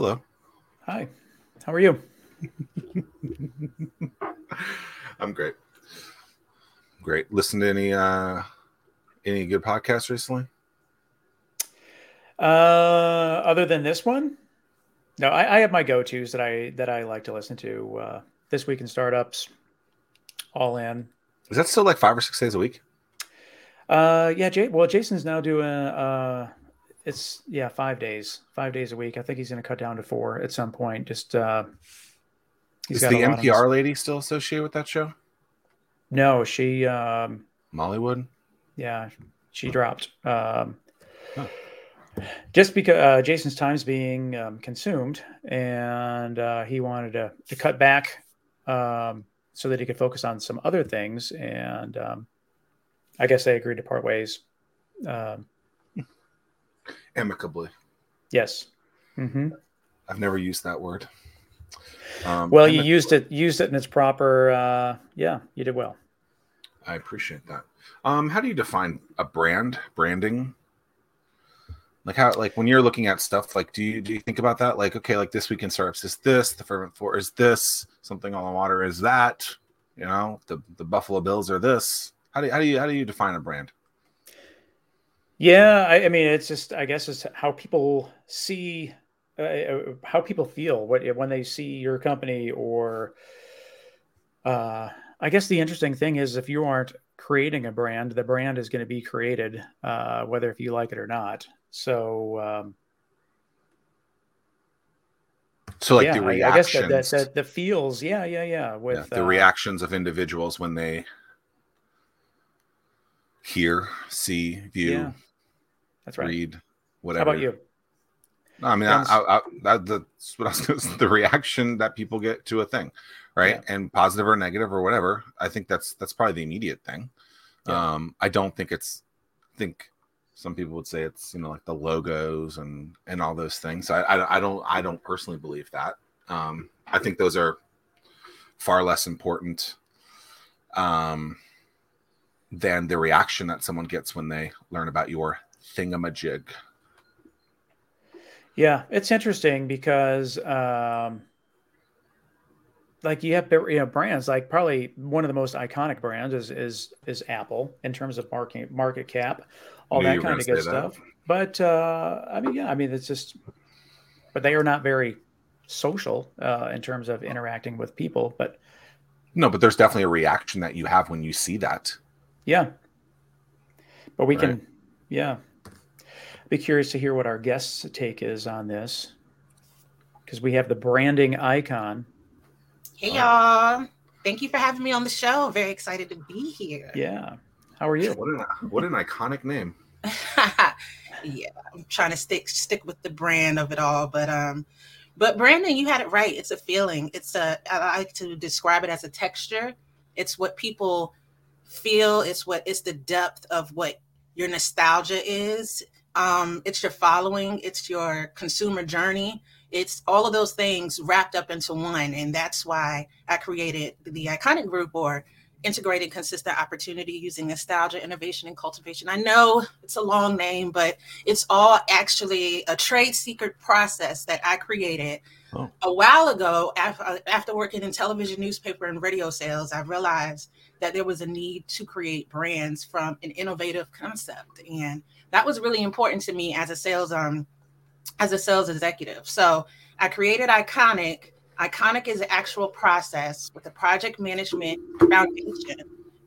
Hello. Hi. How are you? I'm great. Great. Listen to any uh any good podcasts recently? Uh other than this one? No, I, I have my go-tos that I that I like to listen to. Uh this week in startups, all in. Is that still like five or six days a week? Uh yeah, Jay well Jason's now doing uh it's yeah, five days. Five days a week. I think he's gonna cut down to four at some point. Just uh Is the NPR lady still associated with that show? No, she um Molly Wood? Yeah, she dropped. Um. Just because uh, Jason's time's being um, consumed, and uh, he wanted to, to cut back um, so that he could focus on some other things. And um, I guess they agreed to part ways. Um, Amicably. Yes. Mm-hmm. I've never used that word. Um, well, you used it used it in its proper. Uh, yeah, you did well. I appreciate that. Um, how do you define a brand? Branding? Like how like when you're looking at stuff, like do you do you think about that? Like, okay, like this week in startups is this, the ferment four is this, something on the water is that, you know, the the Buffalo Bills are this. How do you, how do you how do you define a brand? Yeah, I, I mean, it's just I guess it's how people see, uh, uh how people feel what when they see your company, or uh, I guess the interesting thing is if you aren't creating a brand, the brand is going to be created, uh, whether if you like it or not. So, um, so like yeah, the reactions, I guess that, that, that, the feels, yeah, yeah, yeah. With yeah, the uh, reactions of individuals when they hear, see, view, yeah, that's right. Read, whatever. How about you? I mean, I, I, I, that's what I was going to the reaction that people get to a thing, right? Yeah. And positive or negative or whatever. I think that's that's probably the immediate thing. Yeah. Um, I don't think it's I think some people would say it's you know like the logos and and all those things. I I, I don't I don't personally believe that. Um, I think those are far less important um, than the reaction that someone gets when they learn about your thingamajig. Yeah, it's interesting because um, like you have you know brands like probably one of the most iconic brands is is is Apple in terms of market market cap, all that kind of good stuff. That. But uh, I mean, yeah, I mean it's just, but they are not very social uh, in terms of interacting with people. But no, but there's definitely a reaction that you have when you see that. Yeah, but we right. can, yeah. Be curious to hear what our guests' take is on this because we have the branding icon Hey y'all. Thank you for having me on the show. Very excited to be here. Yeah. How are you? What an what an iconic name. yeah, I'm trying to stick stick with the brand of it all, but um but branding, you had it right. It's a feeling. It's a I like to describe it as a texture. It's what people feel, it's what it's the depth of what your nostalgia is. Um, it's your following, it's your consumer journey it's all of those things wrapped up into one and that's why i created the iconic group or integrated consistent opportunity using nostalgia innovation and cultivation i know it's a long name but it's all actually a trade secret process that i created oh. a while ago after, after working in television newspaper and radio sales i realized that there was a need to create brands from an innovative concept and that was really important to me as a sales um, as a sales executive. So I created Iconic. Iconic is the actual process with the project management foundation.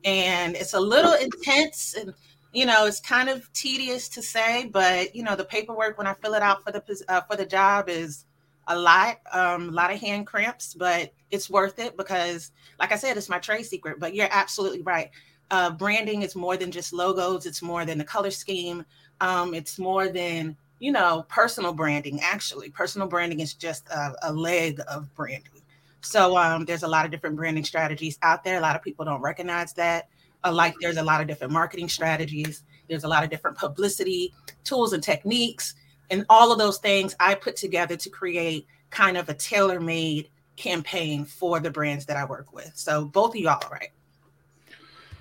And it's a little intense and you know it's kind of tedious to say but you know the paperwork when i fill it out for the uh, for the job is a lot um, a lot of hand cramps but it's worth it because like i said it's my trade secret but you're absolutely right uh, branding is more than just logos it's more than the color scheme um, it's more than you know, personal branding. Actually, personal branding is just a, a leg of branding. So um, there's a lot of different branding strategies out there. A lot of people don't recognize that. Like there's a lot of different marketing strategies. There's a lot of different publicity tools and techniques, and all of those things I put together to create kind of a tailor-made campaign for the brands that I work with. So both of y'all, right?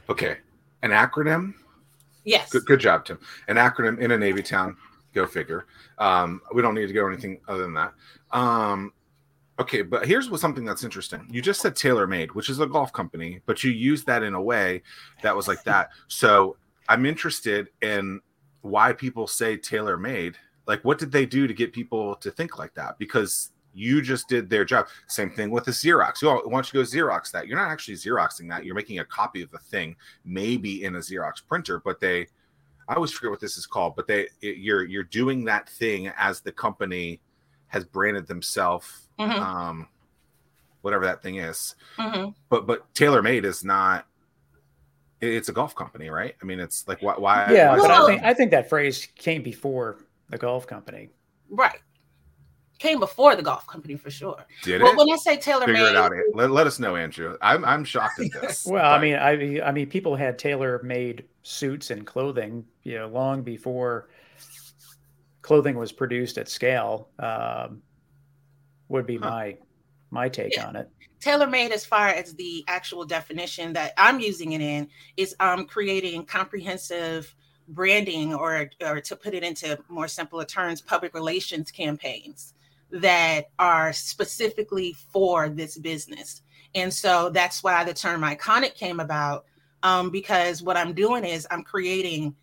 Okay, an acronym. Yes. Good, good job, Tim. An acronym in a Navy town Go figure. Um, we don't need to go anything other than that. Um, okay, but here's what something that's interesting. You just said TaylorMade, which is a golf company, but you used that in a way that was like that. So I'm interested in why people say TaylorMade. Like, what did they do to get people to think like that? Because you just did their job. Same thing with the Xerox. Oh, why don't you go Xerox that? You're not actually Xeroxing that. You're making a copy of the thing, maybe in a Xerox printer, but they I always forget what this is called, but they it, you're you're doing that thing as the company has branded themselves, mm-hmm. um, whatever that thing is. Mm-hmm. But but TaylorMade is not. It's a golf company, right? I mean, it's like why? why yeah, why but I think I think that phrase came before the golf company. Right came before the golf company for sure. Did well, it? when I say Taylor Figure made, it out. Let, let us know, Andrew. I'm I'm shocked at this. well, but... I mean, I I mean, people had tailor made suits and clothing, you know, long before clothing was produced at scale. Um, would be huh. my my take yeah. on it. Tailor made, as far as the actual definition that I'm using it in, is um, creating comprehensive branding or or to put it into more simpler terms public relations campaigns that are specifically for this business. And so that's why the term iconic came about um, because what I'm doing is I'm creating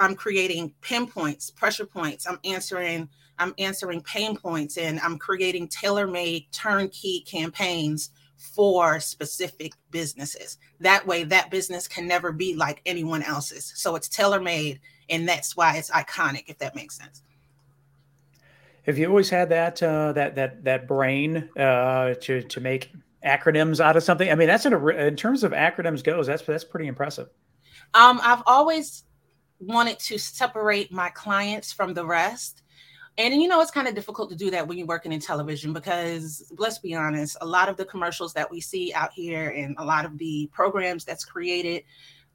I'm creating pinpoints, pressure points. I'm answering I'm answering pain points and I'm creating tailor-made turnkey campaigns for specific businesses. That way that business can never be like anyone else's. So it's tailor-made and that's why it's iconic if that makes sense. Have you always had that uh, that that that brain uh, to to make acronyms out of something? I mean, that's in, a, in terms of acronyms goes. That's that's pretty impressive. Um, I've always wanted to separate my clients from the rest. And you know, it's kind of difficult to do that when you're working in television because let's be honest, a lot of the commercials that we see out here and a lot of the programs that's created,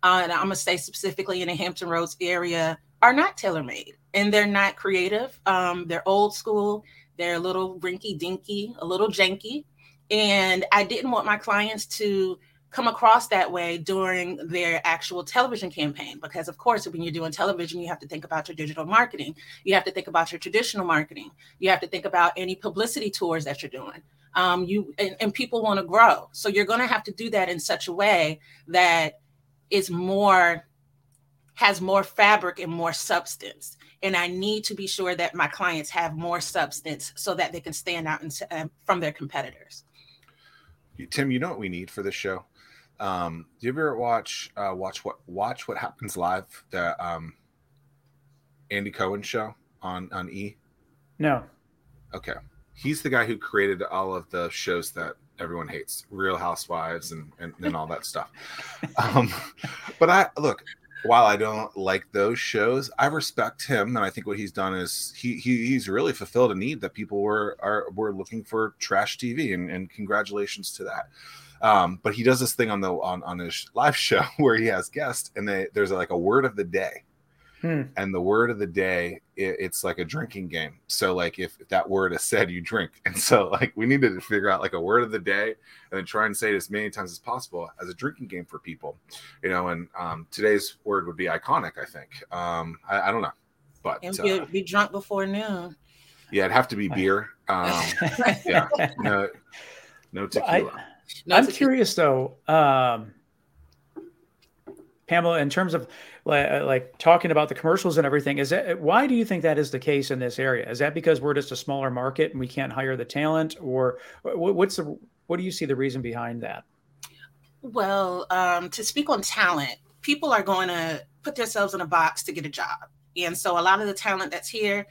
uh, and I'm gonna say specifically in the Hampton Roads area, are not tailor made and they're not creative. Um, they're old school, they're a little rinky dinky, a little janky. And I didn't want my clients to come across that way during their actual television campaign because of course when you're doing television you have to think about your digital marketing you have to think about your traditional marketing you have to think about any publicity tours that you're doing um, you and, and people want to grow so you're going to have to do that in such a way that is more has more fabric and more substance. And I need to be sure that my clients have more substance so that they can stand out and, uh, from their competitors. Tim, you know what we need for this show? Um, do you ever watch uh, watch what watch what happens live? The um, Andy Cohen show on on E. No. Okay, he's the guy who created all of the shows that everyone hates, Real Housewives and and, and all that stuff. Um, but I look, while I don't like those shows, I respect him, and I think what he's done is he, he he's really fulfilled a need that people were are were looking for trash TV, and, and congratulations to that. Um, but he does this thing on the on on his live show where he has guests, and they, there's like a word of the day, Hmm. And the word of the day, it, it's like a drinking game. So like if, if that word is said, you drink. And so like we needed to figure out like a word of the day and then try and say it as many times as possible as a drinking game for people. You know, and um, today's word would be iconic, I think. Um, I, I don't know. But and be, uh, be drunk before noon. Yeah, it'd have to be beer. Um, yeah. No, no tequila. Well, I, am curious though. Um, Pamela, in terms of like talking about the commercials and everything, is that why do you think that is the case in this area? Is that because we're just a smaller market and we can't hire the talent, or what's the what do you see the reason behind that? Well, um, to speak on talent, people are going to put themselves in a box to get a job, and so a lot of the talent that's here,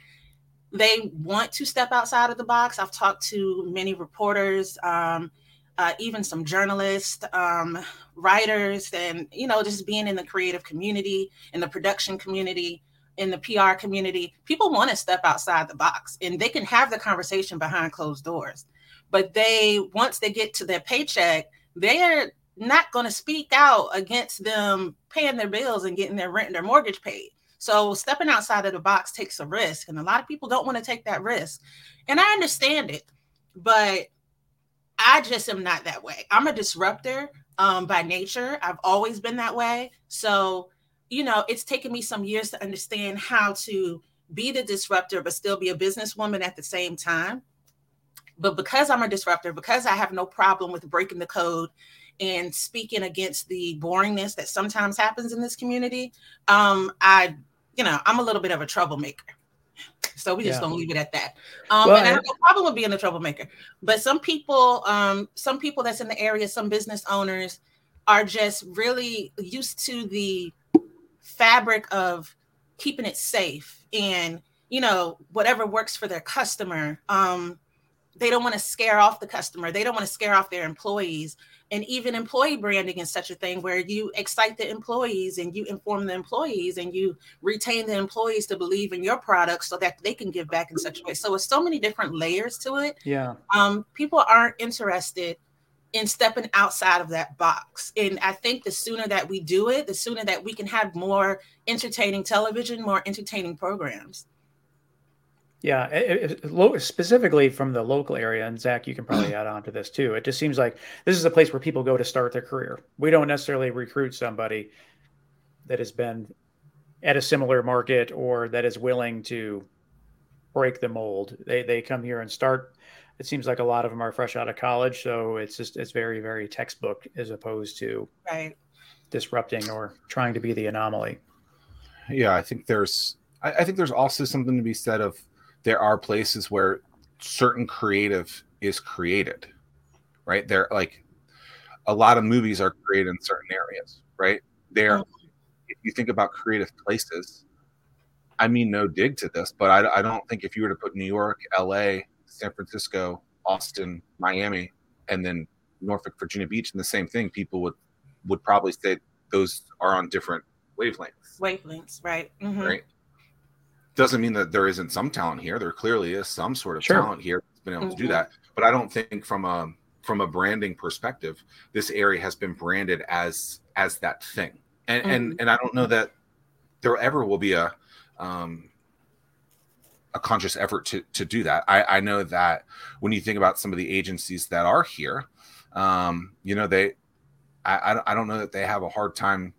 they want to step outside of the box. I've talked to many reporters. Um, uh, even some journalists, um, writers, and you know, just being in the creative community, in the production community, in the PR community, people want to step outside the box, and they can have the conversation behind closed doors. But they, once they get to their paycheck, they're not going to speak out against them paying their bills and getting their rent and their mortgage paid. So stepping outside of the box takes a risk, and a lot of people don't want to take that risk. And I understand it, but I just am not that way. I'm a disruptor um, by nature. I've always been that way. So, you know, it's taken me some years to understand how to be the disruptor, but still be a businesswoman at the same time. But because I'm a disruptor, because I have no problem with breaking the code and speaking against the boringness that sometimes happens in this community, um, I, you know, I'm a little bit of a troublemaker. So we just yeah. don't leave it at that. Um, well, and I have no problem with being a troublemaker. But some people, um, some people that's in the area, some business owners are just really used to the fabric of keeping it safe and you know whatever works for their customer. Um, they don't want to scare off the customer. They don't want to scare off their employees. And even employee branding is such a thing where you excite the employees and you inform the employees and you retain the employees to believe in your product so that they can give back in such a way. So it's so many different layers to it. Yeah. Um people aren't interested in stepping outside of that box. And i think the sooner that we do it the sooner that we can have more entertaining television more entertaining programs yeah, it, it, specifically from the local area, and Zach, you can probably add on to this too. It just seems like this is a place where people go to start their career. We don't necessarily recruit somebody that has been at a similar market or that is willing to break the mold. They they come here and start. It seems like a lot of them are fresh out of college, so it's just it's very very textbook as opposed to right disrupting or trying to be the anomaly. Yeah, I think there's I, I think there's also something to be said of there are places where certain creative is created, right? There, like a lot of movies are created in certain areas, right? There, mm-hmm. if you think about creative places, I mean, no dig to this, but I, I don't think if you were to put New York, LA, San Francisco, Austin, Miami, and then Norfolk, Virginia Beach and the same thing, people would would probably say those are on different wavelengths. Wavelengths, right? Mm-hmm. Right doesn't mean that there isn't some talent here. There clearly is some sort of sure. talent here that's been able mm-hmm. to do mm-hmm. that. But I don't think from a from a branding perspective, this area has been branded as as that thing. And mm-hmm. and and I don't know that there ever will be a um, a conscious effort to to do that. I, I know that when you think about some of the agencies that are here, um, you know they, I I don't know that they have a hard time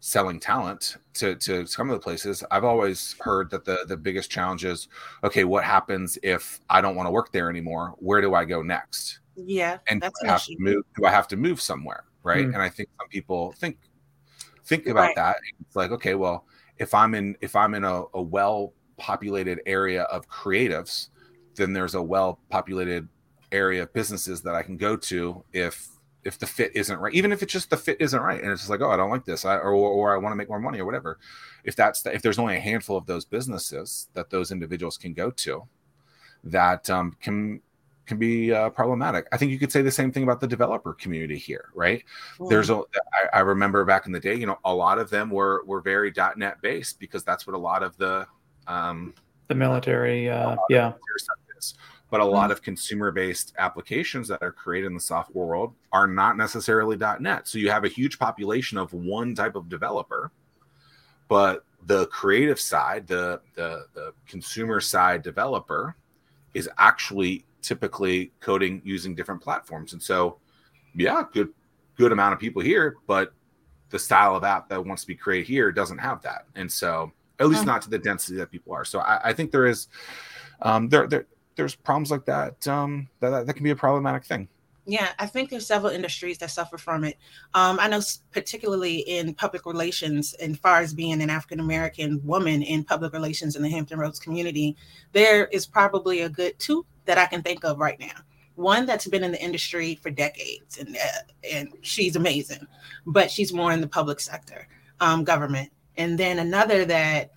selling talent to to some of the places i've always heard that the the biggest challenge is okay what happens if i don't want to work there anymore where do i go next yeah and that's do I have issue. to move do i have to move somewhere right mm. and i think some people think think about right. that it's like okay well if i'm in if i'm in a, a well populated area of creatives then there's a well populated area of businesses that i can go to if if the fit isn't right, even if it's just the fit isn't right, and it's just like, oh, I don't like this, I, or or I want to make more money or whatever. If that's the, if there's only a handful of those businesses that those individuals can go to, that um, can can be uh, problematic. I think you could say the same thing about the developer community here, right? There's a I, I remember back in the day, you know, a lot of them were were very .NET based because that's what a lot of the um, the military, uh, yeah but a lot mm-hmm. of consumer based applications that are created in the software world are not necessarily .NET. So you have a huge population of one type of developer, but the creative side, the the, the consumer side developer is actually typically coding using different platforms. And so yeah, good good amount of people here, but the style of app that wants to be created here doesn't have that. And so at least not to the density that people are. So I, I think there is um, there there there's problems like that, um, that that can be a problematic thing. Yeah, I think there's several industries that suffer from it. Um, I know particularly in public relations, and far as being an African American woman in public relations in the Hampton Roads community, there is probably a good two that I can think of right now. One that's been in the industry for decades, and uh, and she's amazing, but she's more in the public sector, um, government, and then another that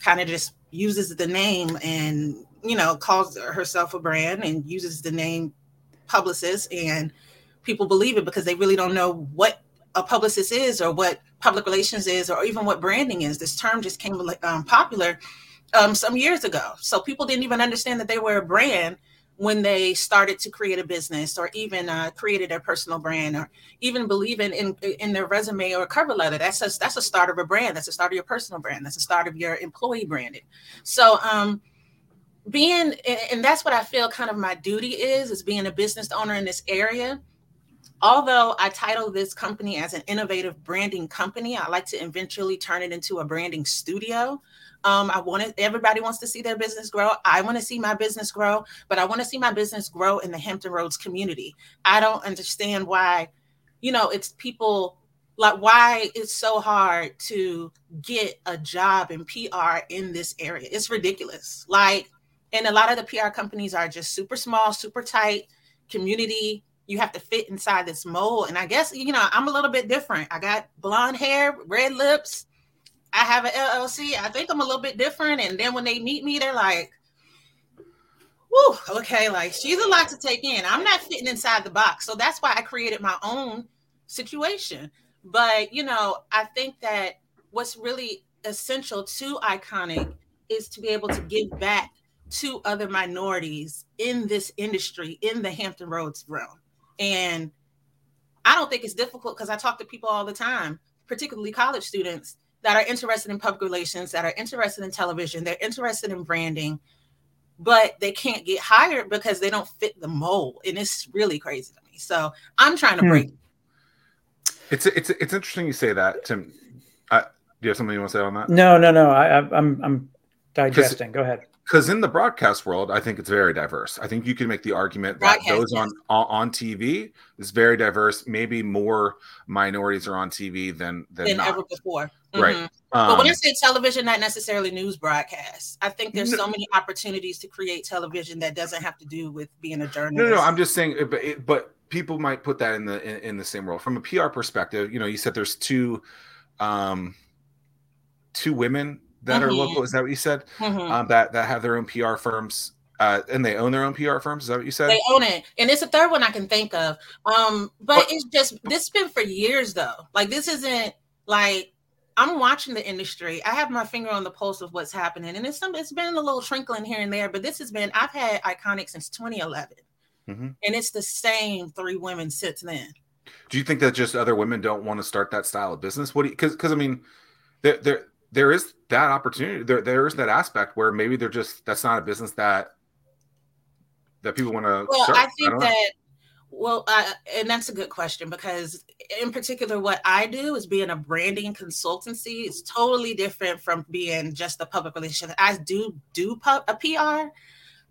kind of just uses the name and you know, calls herself a brand and uses the name publicist, and people believe it because they really don't know what a publicist is or what public relations is or even what branding is. This term just came um, popular um, some years ago. So people didn't even understand that they were a brand when they started to create a business or even uh, created their personal brand or even believing in, in their resume or cover letter. That's a, that's a start of a brand. That's a start of your personal brand. That's a start of your employee branding. So, um, being and that's what i feel kind of my duty is is being a business owner in this area although I title this company as an innovative branding company, I like to eventually turn it into a branding studio. Um, I want everybody wants to see their business grow. I want to see my business grow, but I want to see my business grow in the Hampton Roads community. I don't understand why, you know, it's people like why it's so hard to get a job in PR in this area. It's ridiculous. Like, and a lot of the PR companies are just super small, super tight community. You have to fit inside this mold. And I guess, you know, I'm a little bit different. I got blonde hair, red lips. I have an LLC. I think I'm a little bit different. And then when they meet me, they're like, whew, okay, like she's a lot to take in. I'm not fitting inside the box. So that's why I created my own situation. But, you know, I think that what's really essential to Iconic is to be able to give back to other minorities in this industry, in the Hampton Roads realm. And I don't think it's difficult because I talk to people all the time, particularly college students that are interested in public relations, that are interested in television, they're interested in branding, but they can't get hired because they don't fit the mold. And it's really crazy to me. So I'm trying to hmm. break it's it's it's interesting you say that, Tim. Uh, do you have something you want to say on that? No, no, no. I, I'm I'm digesting. Go ahead. Because in the broadcast world, I think it's very diverse. I think you can make the argument that those on on TV is very diverse. Maybe more minorities are on TV than than, than ever before. Mm-hmm. Right. Um, but when I say television, not necessarily news broadcasts. I think there's no, so many opportunities to create television that doesn't have to do with being a journalist. No, no, I'm just saying, but, but people might put that in the in, in, the same role from a PR perspective. You know, you said there's two um two women that mm-hmm. are local. Is that what you said? Mm-hmm. Um, that that have their own PR firms. Uh, and they own their own PR firms. Is that what you said? They own it, and it's a third one I can think of. Um, but, but it's just this has been for years though. Like this isn't like I'm watching the industry. I have my finger on the pulse of what's happening, and it's some. It's been a little trinkling here and there, but this has been. I've had Iconic since 2011. Mm-hmm. And it's the same three women since then. Do you think that just other women don't want to start that style of business? What do you because because I mean there there there is that opportunity there there is that aspect where maybe they're just that's not a business that that people want to well start. I think I that well uh, and that's a good question because in particular what I do is being a branding consultancy is totally different from being just a public relations. I do do a PR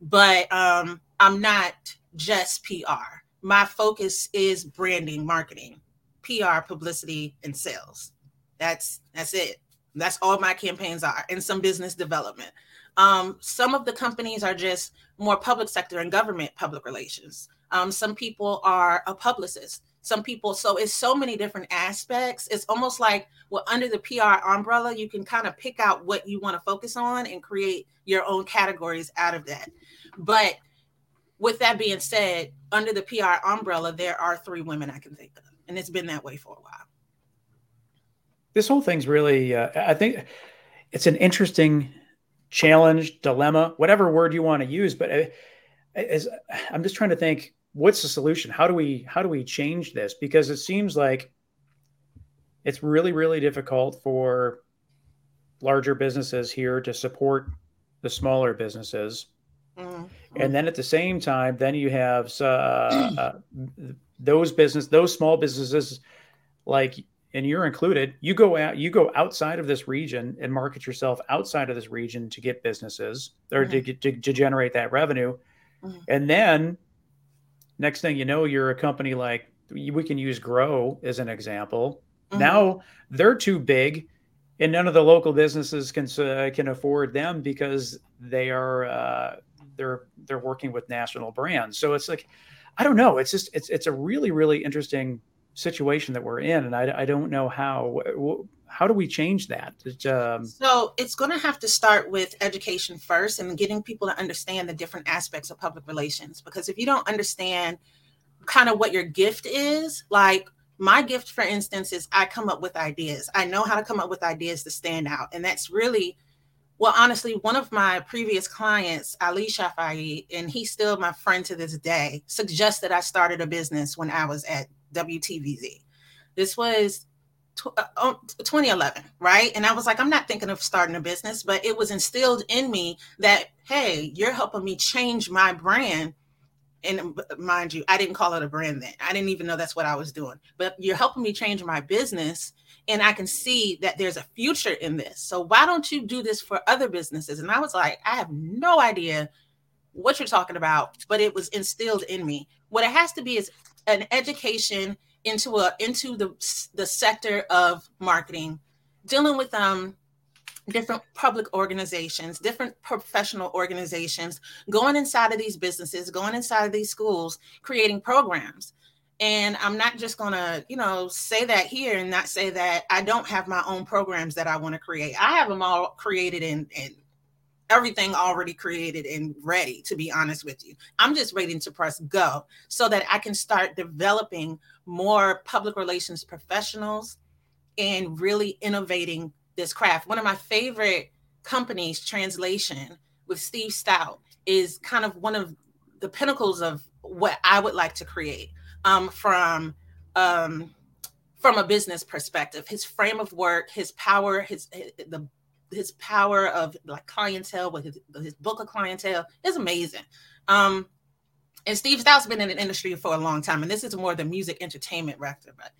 but um I'm not just PR. My focus is branding, marketing, PR, publicity, and sales. That's that's it. That's all my campaigns are, and some business development. Um, some of the companies are just more public sector and government public relations. Um, some people are a publicist. Some people, so it's so many different aspects. It's almost like well, under the PR umbrella, you can kind of pick out what you want to focus on and create your own categories out of that. But with that being said, under the PR umbrella, there are three women I can think of, and it's been that way for a while. This whole thing's really, uh, I think it's an interesting challenge, dilemma, whatever word you want to use. But uh, as, I'm just trying to think, what's the solution? How do we how do we change this? Because it seems like it's really really difficult for larger businesses here to support the smaller businesses Mm-hmm. And then at the same time, then you have uh, uh, those business, those small businesses, like, and you're included. You go out, you go outside of this region and market yourself outside of this region to get businesses or mm-hmm. to, to, to, generate that revenue. Mm-hmm. And then next thing you know, you're a company like we can use Grow as an example. Mm-hmm. Now they're too big and none of the local businesses can uh, can afford them because they are uh, they're they're working with national brands. So it's like, I don't know. It's just it's it's a really really interesting situation that we're in, and I, I don't know how how do we change that? It, um... so it's going to have to start with education first, and getting people to understand the different aspects of public relations. Because if you don't understand kind of what your gift is, like my gift, for instance, is I come up with ideas. I know how to come up with ideas to stand out, and that's really well, honestly, one of my previous clients, Ali Shafai, and he's still my friend to this day, suggested I started a business when I was at WTVZ. This was 2011, uh, right? And I was like, I'm not thinking of starting a business, but it was instilled in me that, hey, you're helping me change my brand and mind you, I didn't call it a brand then. I didn't even know that's what I was doing. But you're helping me change my business, and I can see that there's a future in this. So why don't you do this for other businesses? And I was like, I have no idea what you're talking about, but it was instilled in me. What it has to be is an education into a into the the sector of marketing, dealing with um different public organizations, different professional organizations, going inside of these businesses, going inside of these schools, creating programs. And I'm not just going to, you know, say that here and not say that I don't have my own programs that I want to create. I have them all created and, and everything already created and ready, to be honest with you. I'm just waiting to press go so that I can start developing more public relations professionals and really innovating this craft. One of my favorite companies, Translation, with Steve Stoute, is kind of one of the pinnacles of what I would like to create um, from um, from a business perspective. His frame of work, his power, his the his power of like clientele with his, his book of clientele is amazing. Um, and Steve Stoute's been in the industry for a long time, and this is more the music entertainment rector. But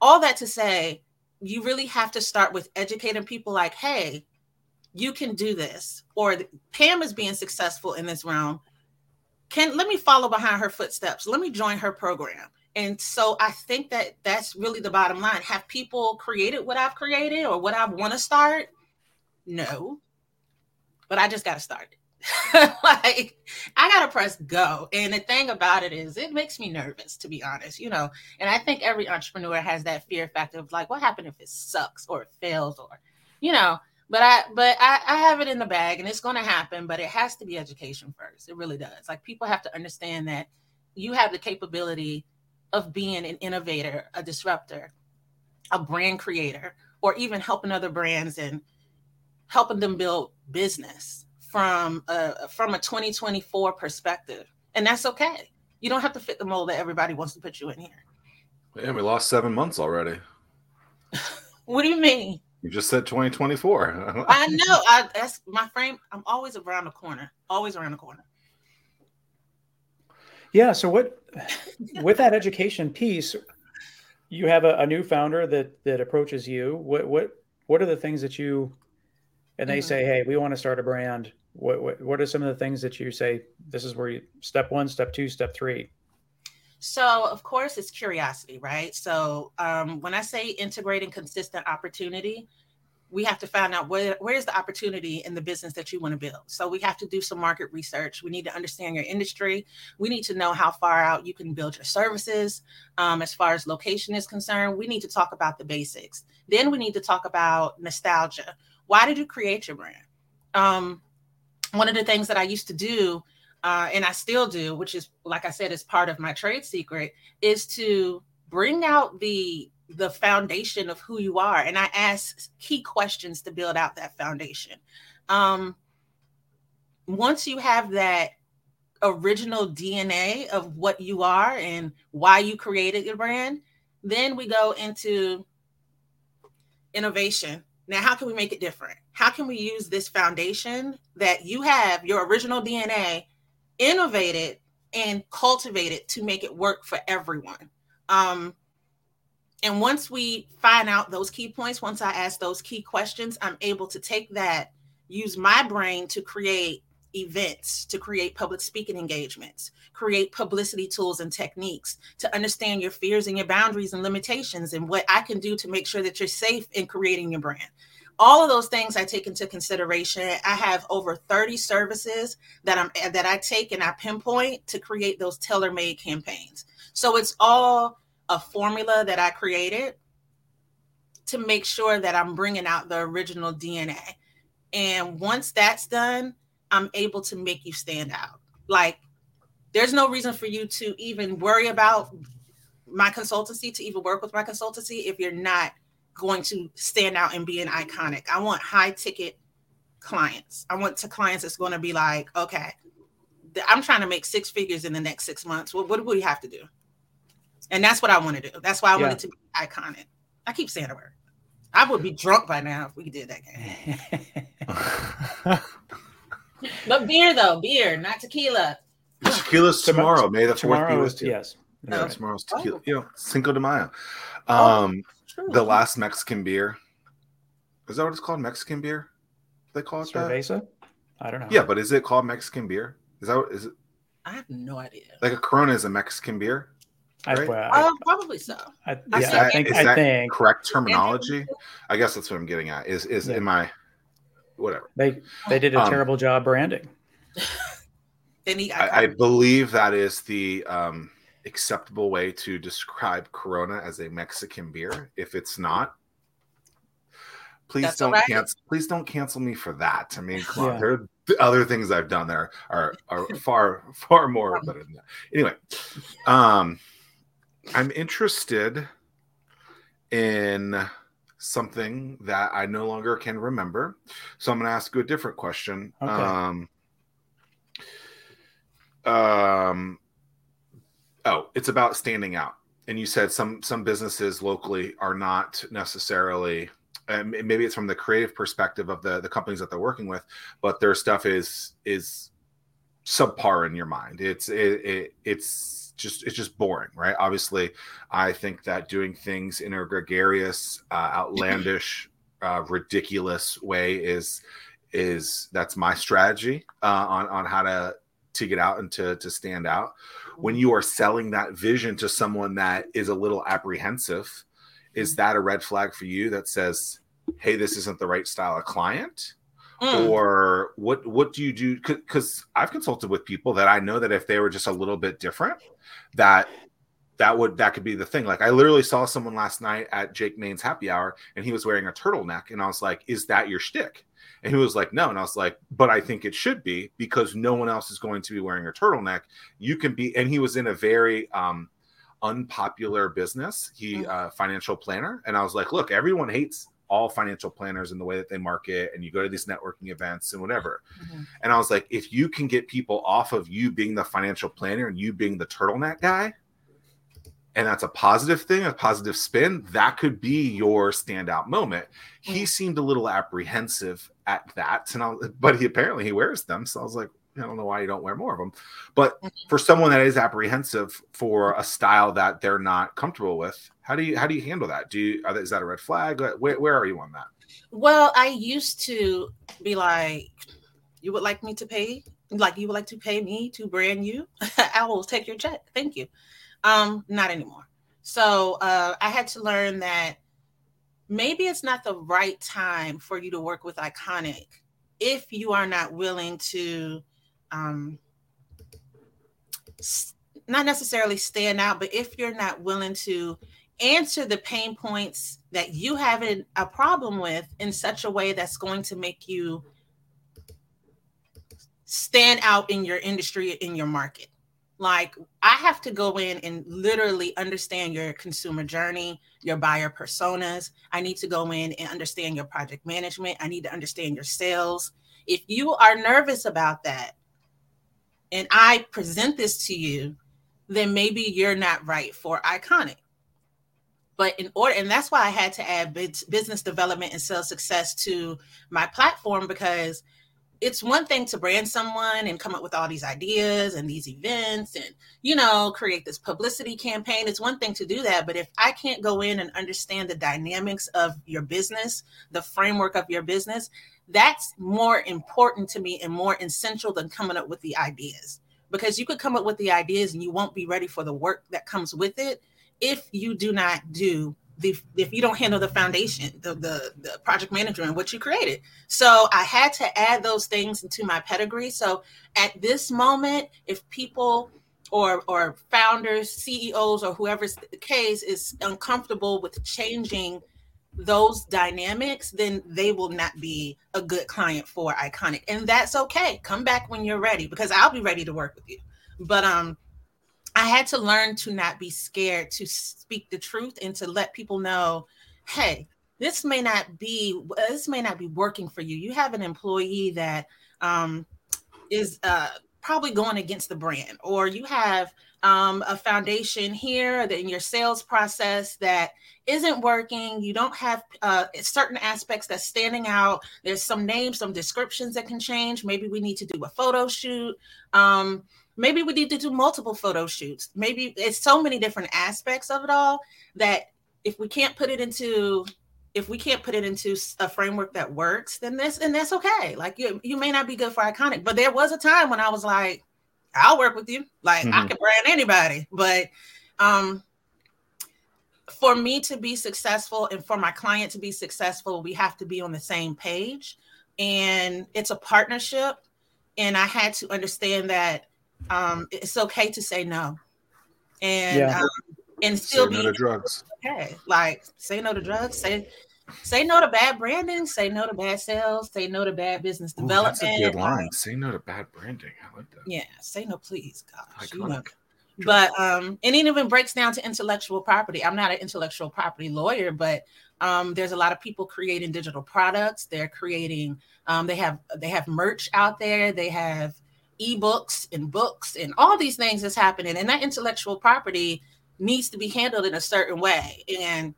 all that to say, you really have to start with educating people like, hey, you can do this. Or Pam is being successful in this realm. Can let me follow behind her footsteps. Let me join her program. And so I think that that's really the bottom line. Have people created what I've created or what I want to start? No. But I just got to start like I gotta press go. And the thing about it is it makes me nervous to be honest, you know. And I think every entrepreneur has that fear factor of like, what happened if it sucks or it fails or you know, but I but I, I have it in the bag and it's gonna happen, but it has to be education first. It really does. Like people have to understand that you have the capability of being an innovator, a disruptor, a brand creator, or even helping other brands and helping them build business from a from a 2024 perspective, and that's okay. You don't have to fit the mold that everybody wants to put you in here. Yeah, we lost seven months already. what do you mean? You just said 2024. I know. I that's my frame. I'm always around the corner. Always around the corner. Yeah. So what with that education piece, you have a, a, new founder that that approaches you. What what what are the things that you and they mm-hmm. say, hey, we want to start a brand. What, what, what are some of the things that you say? This is where you step one, step two, step three. So, of course, it's curiosity, right? So, um, when I say integrating consistent opportunity, we have to find out where where's the opportunity in the business that you want to build. So we have to do some market research. We need to understand your industry. We need to know how far out you can build your services. Um, as far as location is concerned, we need to talk about the basics. Then we need to talk about nostalgia. Why did you create your brand? Um, one of the things that I used to do, uh, and I still do, which is like I said, is part of my trade secret, is to bring out the the foundation of who you are, and I ask key questions to build out that foundation. Um, once you have that original DNA of what you are and why you created your brand, then we go into innovation now, how can we make it different? How can we use this foundation that you have, your original DNA, innovated and cultivated to make it work for everyone? Um, and once we find out those key points, once I ask those key questions, I'm able to take that, use my brain to create events, to create public speaking engagements, create publicity tools and techniques, to understand your fears and your boundaries and limitations, and what I can do to make sure that you're safe in creating your brand. All of those things I take into consideration. I have over 30 services that I'm that I take and I pinpoint to create those tailor-made campaigns. So it's all a formula that I created to make sure that I'm bringing out the original DNA. And once that's done, I'm able to make you stand out. Like, there's no reason for you to even worry about my consultancy, to even work with my consultancy, if you're not going to stand out and be an iconic. I want high ticket clients. I want to clients that's going to be like, okay, I'm trying to make six figures in the next six months. Well, what do we have to do? And that's what I want to do. That's why I yeah. want it to be iconic. I keep saying the word. I would be drunk by now if we did that game. but beer though, beer, not tequila. Tequila's tomorrow. May the fourth be with you. Yes. Yeah, tomorrow's tequila. Oh. You know, Cinco de Mayo. Oh, um, oh, the last Mexican beer. Is that what it's called? Mexican beer? They call it Cerveza? that? I don't know. Yeah, but is it called Mexican beer? Is that what is it? I have no idea. Like a Corona is a Mexican beer. Right? I, I, uh, probably so. I, yeah, is that, I think, is I that think. correct terminology? I guess that's what I'm getting at. Is is yeah. in my whatever. They they did a um, terrible job branding. Any, I, I, believe that is the um, acceptable way to describe Corona as a Mexican beer. If it's not, please That's don't right. cancel. Please don't cancel me for that. I mean, come yeah. on, there are other things I've done there are are far far more better than that. Anyway, um, I'm interested in something that I no longer can remember, so I'm going to ask you a different question. Okay. Um, um oh it's about standing out and you said some some businesses locally are not necessarily and maybe it's from the creative perspective of the the companies that they're working with but their stuff is is subpar in your mind it's it, it it's just it's just boring right? Obviously i think that doing things in a gregarious uh, outlandish uh, ridiculous way is is that's my strategy uh, on on how to to get out and to to stand out. When you are selling that vision to someone that is a little apprehensive is that a red flag for you that says hey this isn't the right style of client mm. or what what do you do because i've consulted with people that i know that if they were just a little bit different that that would that could be the thing like i literally saw someone last night at jake main's happy hour and he was wearing a turtleneck and i was like is that your shtick and he was like, no. And I was like, but I think it should be because no one else is going to be wearing a turtleneck. You can be, and he was in a very um, unpopular business. He mm. uh, financial planner, and I was like, look, everyone hates all financial planners in the way that they market, and you go to these networking events and whatever. Mm-hmm. And I was like, if you can get people off of you being the financial planner and you being the turtleneck guy, and that's a positive thing, a positive spin, that could be your standout moment. He mm. seemed a little apprehensive at that, and I, but he apparently he wears them, so I was like, I don't know why you don't wear more of them. But for someone that is apprehensive for a style that they're not comfortable with, how do you how do you handle that? Do you is that a red flag? Where, where are you on that? Well, I used to be like, you would like me to pay, like you would like to pay me to brand you. I will take your check. Thank you. Um, not anymore. So uh, I had to learn that maybe it's not the right time for you to work with Iconic if you are not willing to, um, not necessarily stand out, but if you're not willing to answer the pain points that you have a problem with in such a way that's going to make you stand out in your industry in your market like I have to go in and literally understand your consumer journey, your buyer personas. I need to go in and understand your project management. I need to understand your sales. If you are nervous about that and I present this to you, then maybe you're not right for iconic. But in order, and that's why I had to add business development and sales success to my platform because it's one thing to brand someone and come up with all these ideas and these events and you know create this publicity campaign it's one thing to do that but if i can't go in and understand the dynamics of your business the framework of your business that's more important to me and more essential than coming up with the ideas because you could come up with the ideas and you won't be ready for the work that comes with it if you do not do the, if you don't handle the foundation, the, the, the project manager and what you created. So I had to add those things into my pedigree. So at this moment, if people or or founders, CEOs, or whoever's the case is uncomfortable with changing those dynamics, then they will not be a good client for Iconic. And that's okay. Come back when you're ready because I'll be ready to work with you. But um I had to learn to not be scared to speak the truth and to let people know, hey, this may not be this may not be working for you. You have an employee that um, is uh, probably going against the brand, or you have um, a foundation here in your sales process that isn't working. You don't have uh, certain aspects that's standing out. There's some names, some descriptions that can change. Maybe we need to do a photo shoot. Um, maybe we need to do multiple photo shoots maybe it's so many different aspects of it all that if we can't put it into if we can't put it into a framework that works then this and that's okay like you you may not be good for iconic but there was a time when i was like i'll work with you like mm-hmm. i can brand anybody but um for me to be successful and for my client to be successful we have to be on the same page and it's a partnership and i had to understand that um, it's okay to say no, and yeah. um, and still say be no to drugs. Okay, like say no to drugs. Say say no to bad branding. Say no to bad sales. Say no to bad business Ooh, development. That's a good line. say no to bad branding. I like that. Yeah, say no, please, gosh. You know. But um, and it even breaks down to intellectual property. I'm not an intellectual property lawyer, but um, there's a lot of people creating digital products. They're creating. Um, they have they have merch out there. They have ebooks and books and all these things that's happening and that intellectual property needs to be handled in a certain way and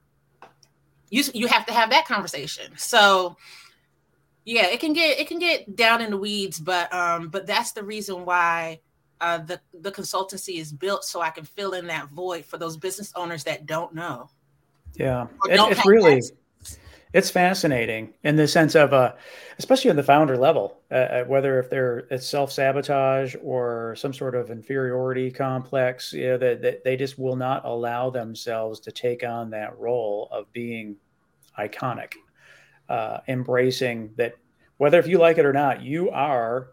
you you have to have that conversation. So yeah it can get it can get down in the weeds but um but that's the reason why uh the the consultancy is built so i can fill in that void for those business owners that don't know. Yeah. It, it's really it's fascinating in the sense of uh, especially on the founder level uh, uh, whether if they're it's self-sabotage or some sort of inferiority complex you know that, that they just will not allow themselves to take on that role of being iconic uh, embracing that whether if you like it or not you are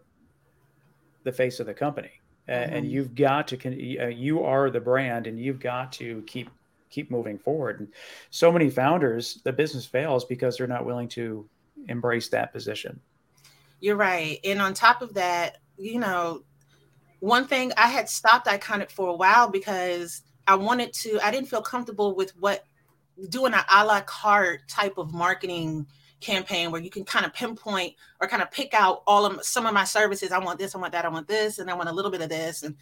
the face of the company mm-hmm. and you've got to uh, you are the brand and you've got to keep keep moving forward. And so many founders, the business fails because they're not willing to embrace that position. You're right. And on top of that, you know, one thing I had stopped Iconic for a while because I wanted to, I didn't feel comfortable with what doing an a la carte type of marketing campaign where you can kind of pinpoint or kind of pick out all of some of my services. I want this, I want that, I want this, and I want a little bit of this. And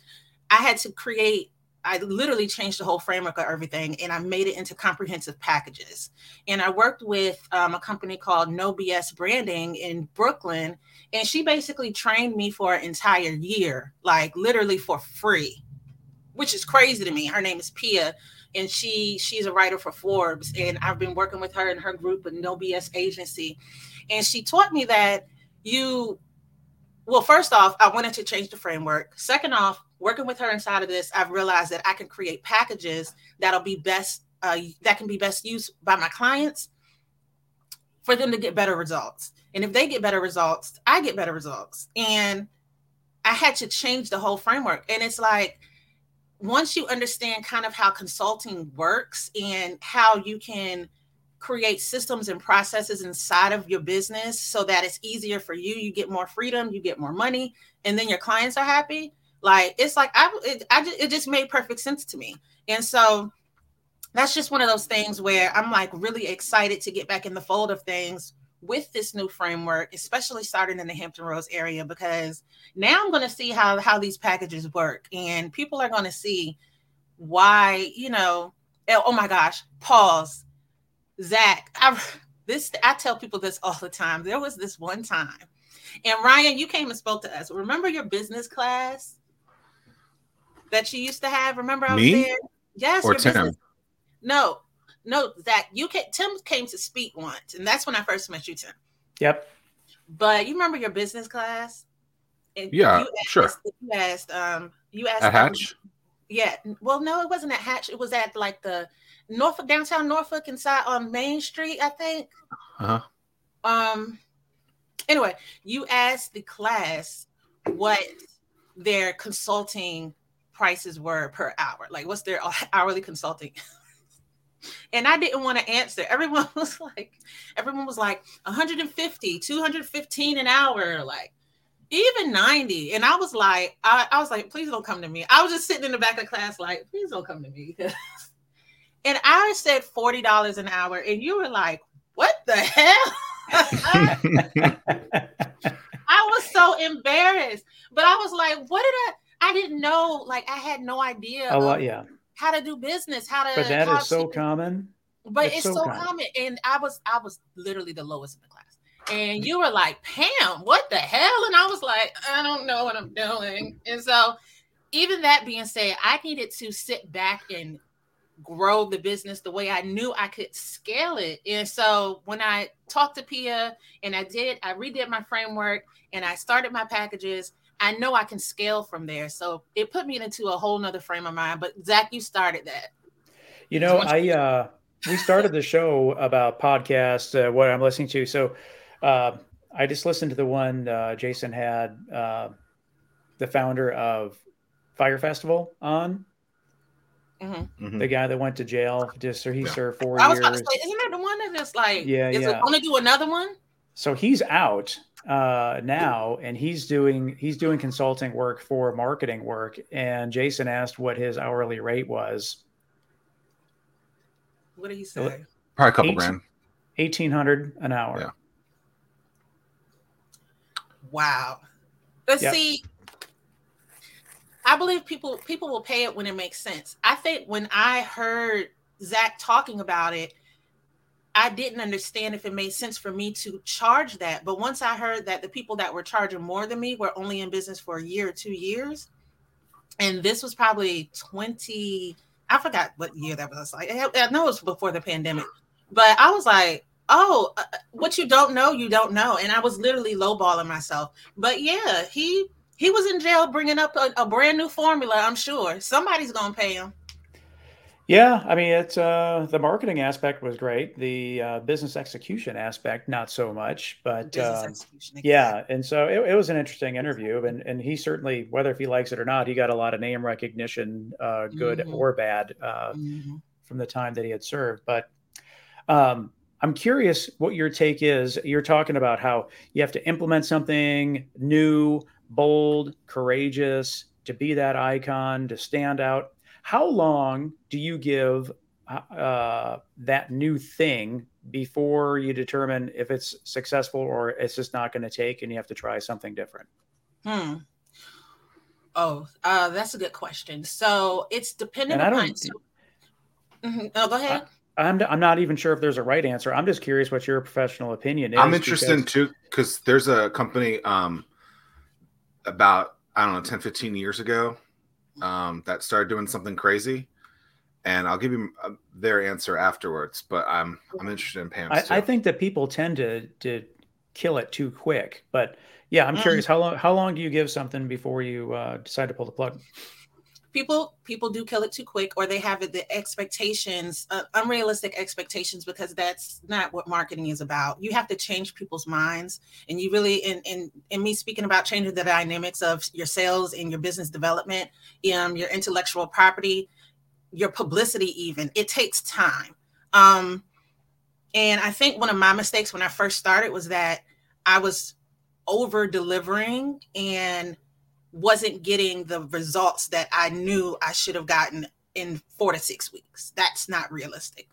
I had to create I literally changed the whole framework of everything and I made it into comprehensive packages. And I worked with um, a company called No BS Branding in Brooklyn. And she basically trained me for an entire year, like literally for free, which is crazy to me. Her name is Pia. And she she's a writer for Forbes. And I've been working with her and her group with No BS Agency. And she taught me that you well, first off, I wanted to change the framework. Second off, working with her inside of this, I've realized that I can create packages that'll be best uh, that can be best used by my clients for them to get better results. And if they get better results, I get better results. And I had to change the whole framework. And it's like once you understand kind of how consulting works and how you can create systems and processes inside of your business so that it's easier for you, you get more freedom, you get more money, and then your clients are happy like it's like I it, I just, it just made perfect sense to me. And so that's just one of those things where I'm like really excited to get back in the fold of things with this new framework, especially starting in the Hampton Roads area, because now I'm going to see how how these packages work, and people are going to see why you know. Eh, oh my gosh! Pause, Zach. I this I tell people this all the time. There was this one time, and Ryan, you came and spoke to us. Remember your business class? that you used to have. Remember I was Me? there? Yes. Or Tim? Business. No, no, Zach. You can Tim came to speak once, and that's when I first met you, Tim. Yep. But you remember your business class? And yeah, you asked, sure. You asked, um, you asked at Hatch. Yeah. Well, no, it wasn't at Hatch. It was at like the Norfolk, downtown Norfolk, inside on Main Street, I think. Uh huh. Um. Anyway, you asked the class what their consulting prices were per hour. Like, what's their hourly consulting? and I didn't want to answer. Everyone was like, everyone was like 150, 215 an hour, like even 90. And I was like, I, I was like, please don't come to me. I was just sitting in the back of the class, like, please don't come to me. And I said $40 an hour, and you were like, what the hell? I was so embarrassed. But I was like, what did I I didn't know, like I had no idea. A lot, yeah. How to do business, how to. But that is so to, common. But it's, it's so, so common. common, and I was, I was literally the lowest in the class. And you were like, Pam, what the hell? And I was like, I don't know what I'm doing. And so even that being said, I needed to sit back and grow the business the way I knew I could scale it. And so when I talked to Pia and I did, I redid my framework and I started my packages, I know I can scale from there. So it put me into a whole nother frame of mind. But Zach, you started that. You know, I uh we started the show about podcasts, uh, what I'm listening to. So uh I just listened to the one uh, Jason had uh, the founder of Fyre Festival on Mm-hmm. mm-hmm. The guy that went to jail just so he yeah. served four I was years. About to say, isn't that the one that is like, yeah, is yeah. going to do another one? So he's out uh, now, and he's doing he's doing consulting work for marketing work. And Jason asked what his hourly rate was. What did he say? Probably a couple 18, grand. Eighteen hundred an hour. Yeah. Wow. Let's yep. see. I believe people people will pay it when it makes sense. I think when I heard Zach talking about it, I didn't understand if it made sense for me to charge that. But once I heard that the people that were charging more than me were only in business for a year or two years, and this was probably 20, I forgot what year that was like. I know it was before the pandemic, but I was like, oh, uh, what you don't know, you don't know. And I was literally lowballing myself. But yeah, he he was in jail bringing up a, a brand new formula. I'm sure somebody's gonna pay him. Yeah, I mean, it's uh, the marketing aspect was great. The uh, business execution aspect, not so much. But uh, yeah, and so it, it, was an interesting interview, and and he certainly, whether if he likes it or not, he got a lot of name recognition, uh, good mm-hmm. or bad, uh, mm-hmm. from the time that he had served. But um, I'm curious what your take is. You're talking about how you have to implement something new bold, courageous, to be that icon, to stand out. How long do you give uh, that new thing before you determine if it's successful or it's just not going to take and you have to try something different? Hmm. Oh, uh, that's a good question. So it's dependent and upon. So, mm-hmm. Oh, go ahead. I, I'm, I'm not even sure if there's a right answer. I'm just curious what your professional opinion is. I'm interested because... too because there's a company um, about I don't know 10, 15 years ago um, that started doing something crazy, and I'll give you uh, their answer afterwards. But I'm I'm interested in Pam's. I, I, think that people tend to to kill it too quick. But yeah, I'm mm-hmm. curious how long how long do you give something before you uh, decide to pull the plug? People people do kill it too quick or they have the expectations uh, unrealistic expectations because that's not what marketing is about. You have to change people's minds and you really in in, in me speaking about changing the dynamics of your sales and your business development um, your intellectual property your publicity even it takes time. Um, and i think one of my mistakes when i first started was that i was over delivering and wasn't getting the results that I knew I should have gotten in four to six weeks. That's not realistic.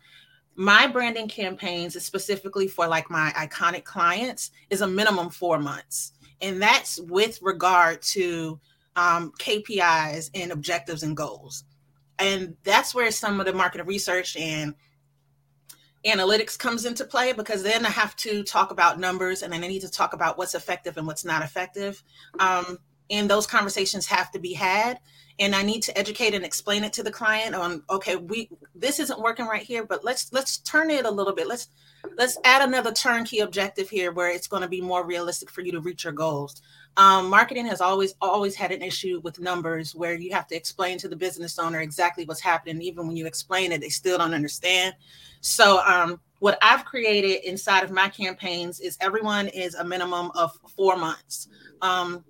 My branding campaigns, specifically for like my iconic clients, is a minimum four months. And that's with regard to um, KPIs and objectives and goals. And that's where some of the market research and analytics comes into play because then I have to talk about numbers and then I need to talk about what's effective and what's not effective. Um, and those conversations have to be had. And i need to educate and explain it to the client on okay we this isn't working right here but let's let's turn it a little bit. Let's let's add another turnkey objective here where it's going to be more realistic for you to reach your goals. Um, marketing has always always had an issue with numbers where you have to explain to the business owner exactly what's happening. Even when you explain it they still don't understand. So um, what i've created inside of my campaigns is everyone is a minimum of four months. Um,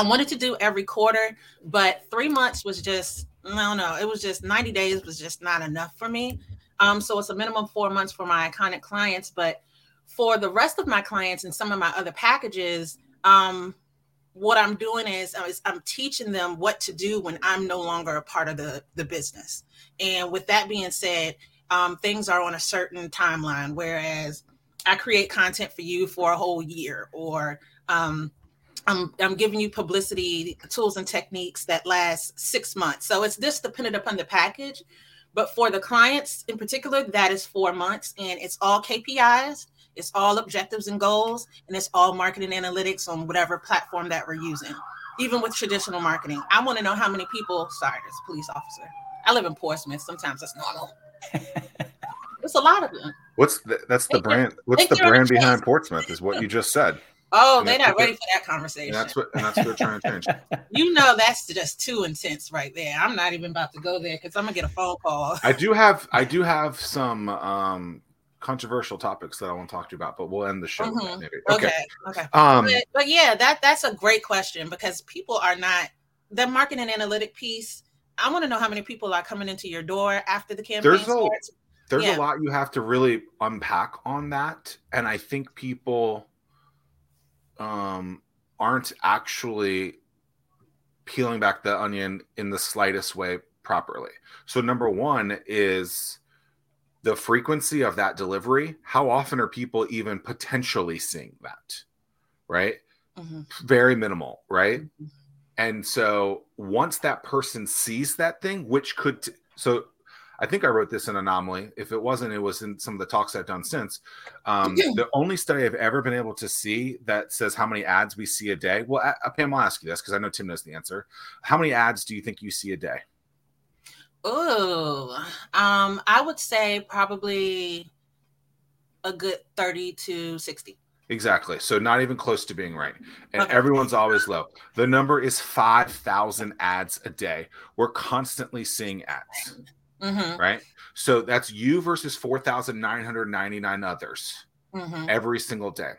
I wanted to do every quarter, but three months was just no, no. It was just 90 days was just not enough for me. Um, so it's a minimum four months for my iconic clients. But for the rest of my clients and some of my other packages, um, what I'm doing is, uh, is I'm teaching them what to do when I'm no longer a part of the, the business. And with that being said, um, things are on a certain timeline, whereas I create content for you for a whole year or um, I'm, I'm giving you publicity tools and techniques that last six months. So it's this dependent upon the package. But for the clients in particular, that is four months and it's all KPIs, it's all objectives and goals, and it's all marketing analytics on whatever platform that we're using. even with traditional marketing. I want to know how many people. Sorry, there's a police officer. I live in Portsmouth. Sometimes that's normal. It's a lot of them. What's the, that's the brand? What's the brand behind Portsmouth? Is what you just said. Oh, they're not ready for that conversation. that's what and that's what they're trying to change. You know, that's just too intense right there. I'm not even about to go there because I'm gonna get a phone call. I do have I do have some um controversial topics that I want to talk to you about, but we'll end the show mm-hmm. maybe. Okay. Okay. okay. Um, but, but yeah, that that's a great question because people are not the marketing analytic piece. I want to know how many people are coming into your door after the campaign there's starts. A, there's yeah. a lot you have to really unpack on that, and I think people um, aren't actually peeling back the onion in the slightest way properly. So, number one is the frequency of that delivery. How often are people even potentially seeing that? Right? Mm-hmm. Very minimal, right? Mm-hmm. And so, once that person sees that thing, which could, t- so I think I wrote this in Anomaly. If it wasn't, it was in some of the talks I've done since. Um, the only study I've ever been able to see that says how many ads we see a day. Well, I, Pam, I'll ask you this because I know Tim knows the answer. How many ads do you think you see a day? Oh, um, I would say probably a good 30 to 60. Exactly. So not even close to being right. And okay. everyone's always low. The number is 5,000 ads a day. We're constantly seeing ads. Mm-hmm. Right. So that's you versus 4,999 others mm-hmm. every single day.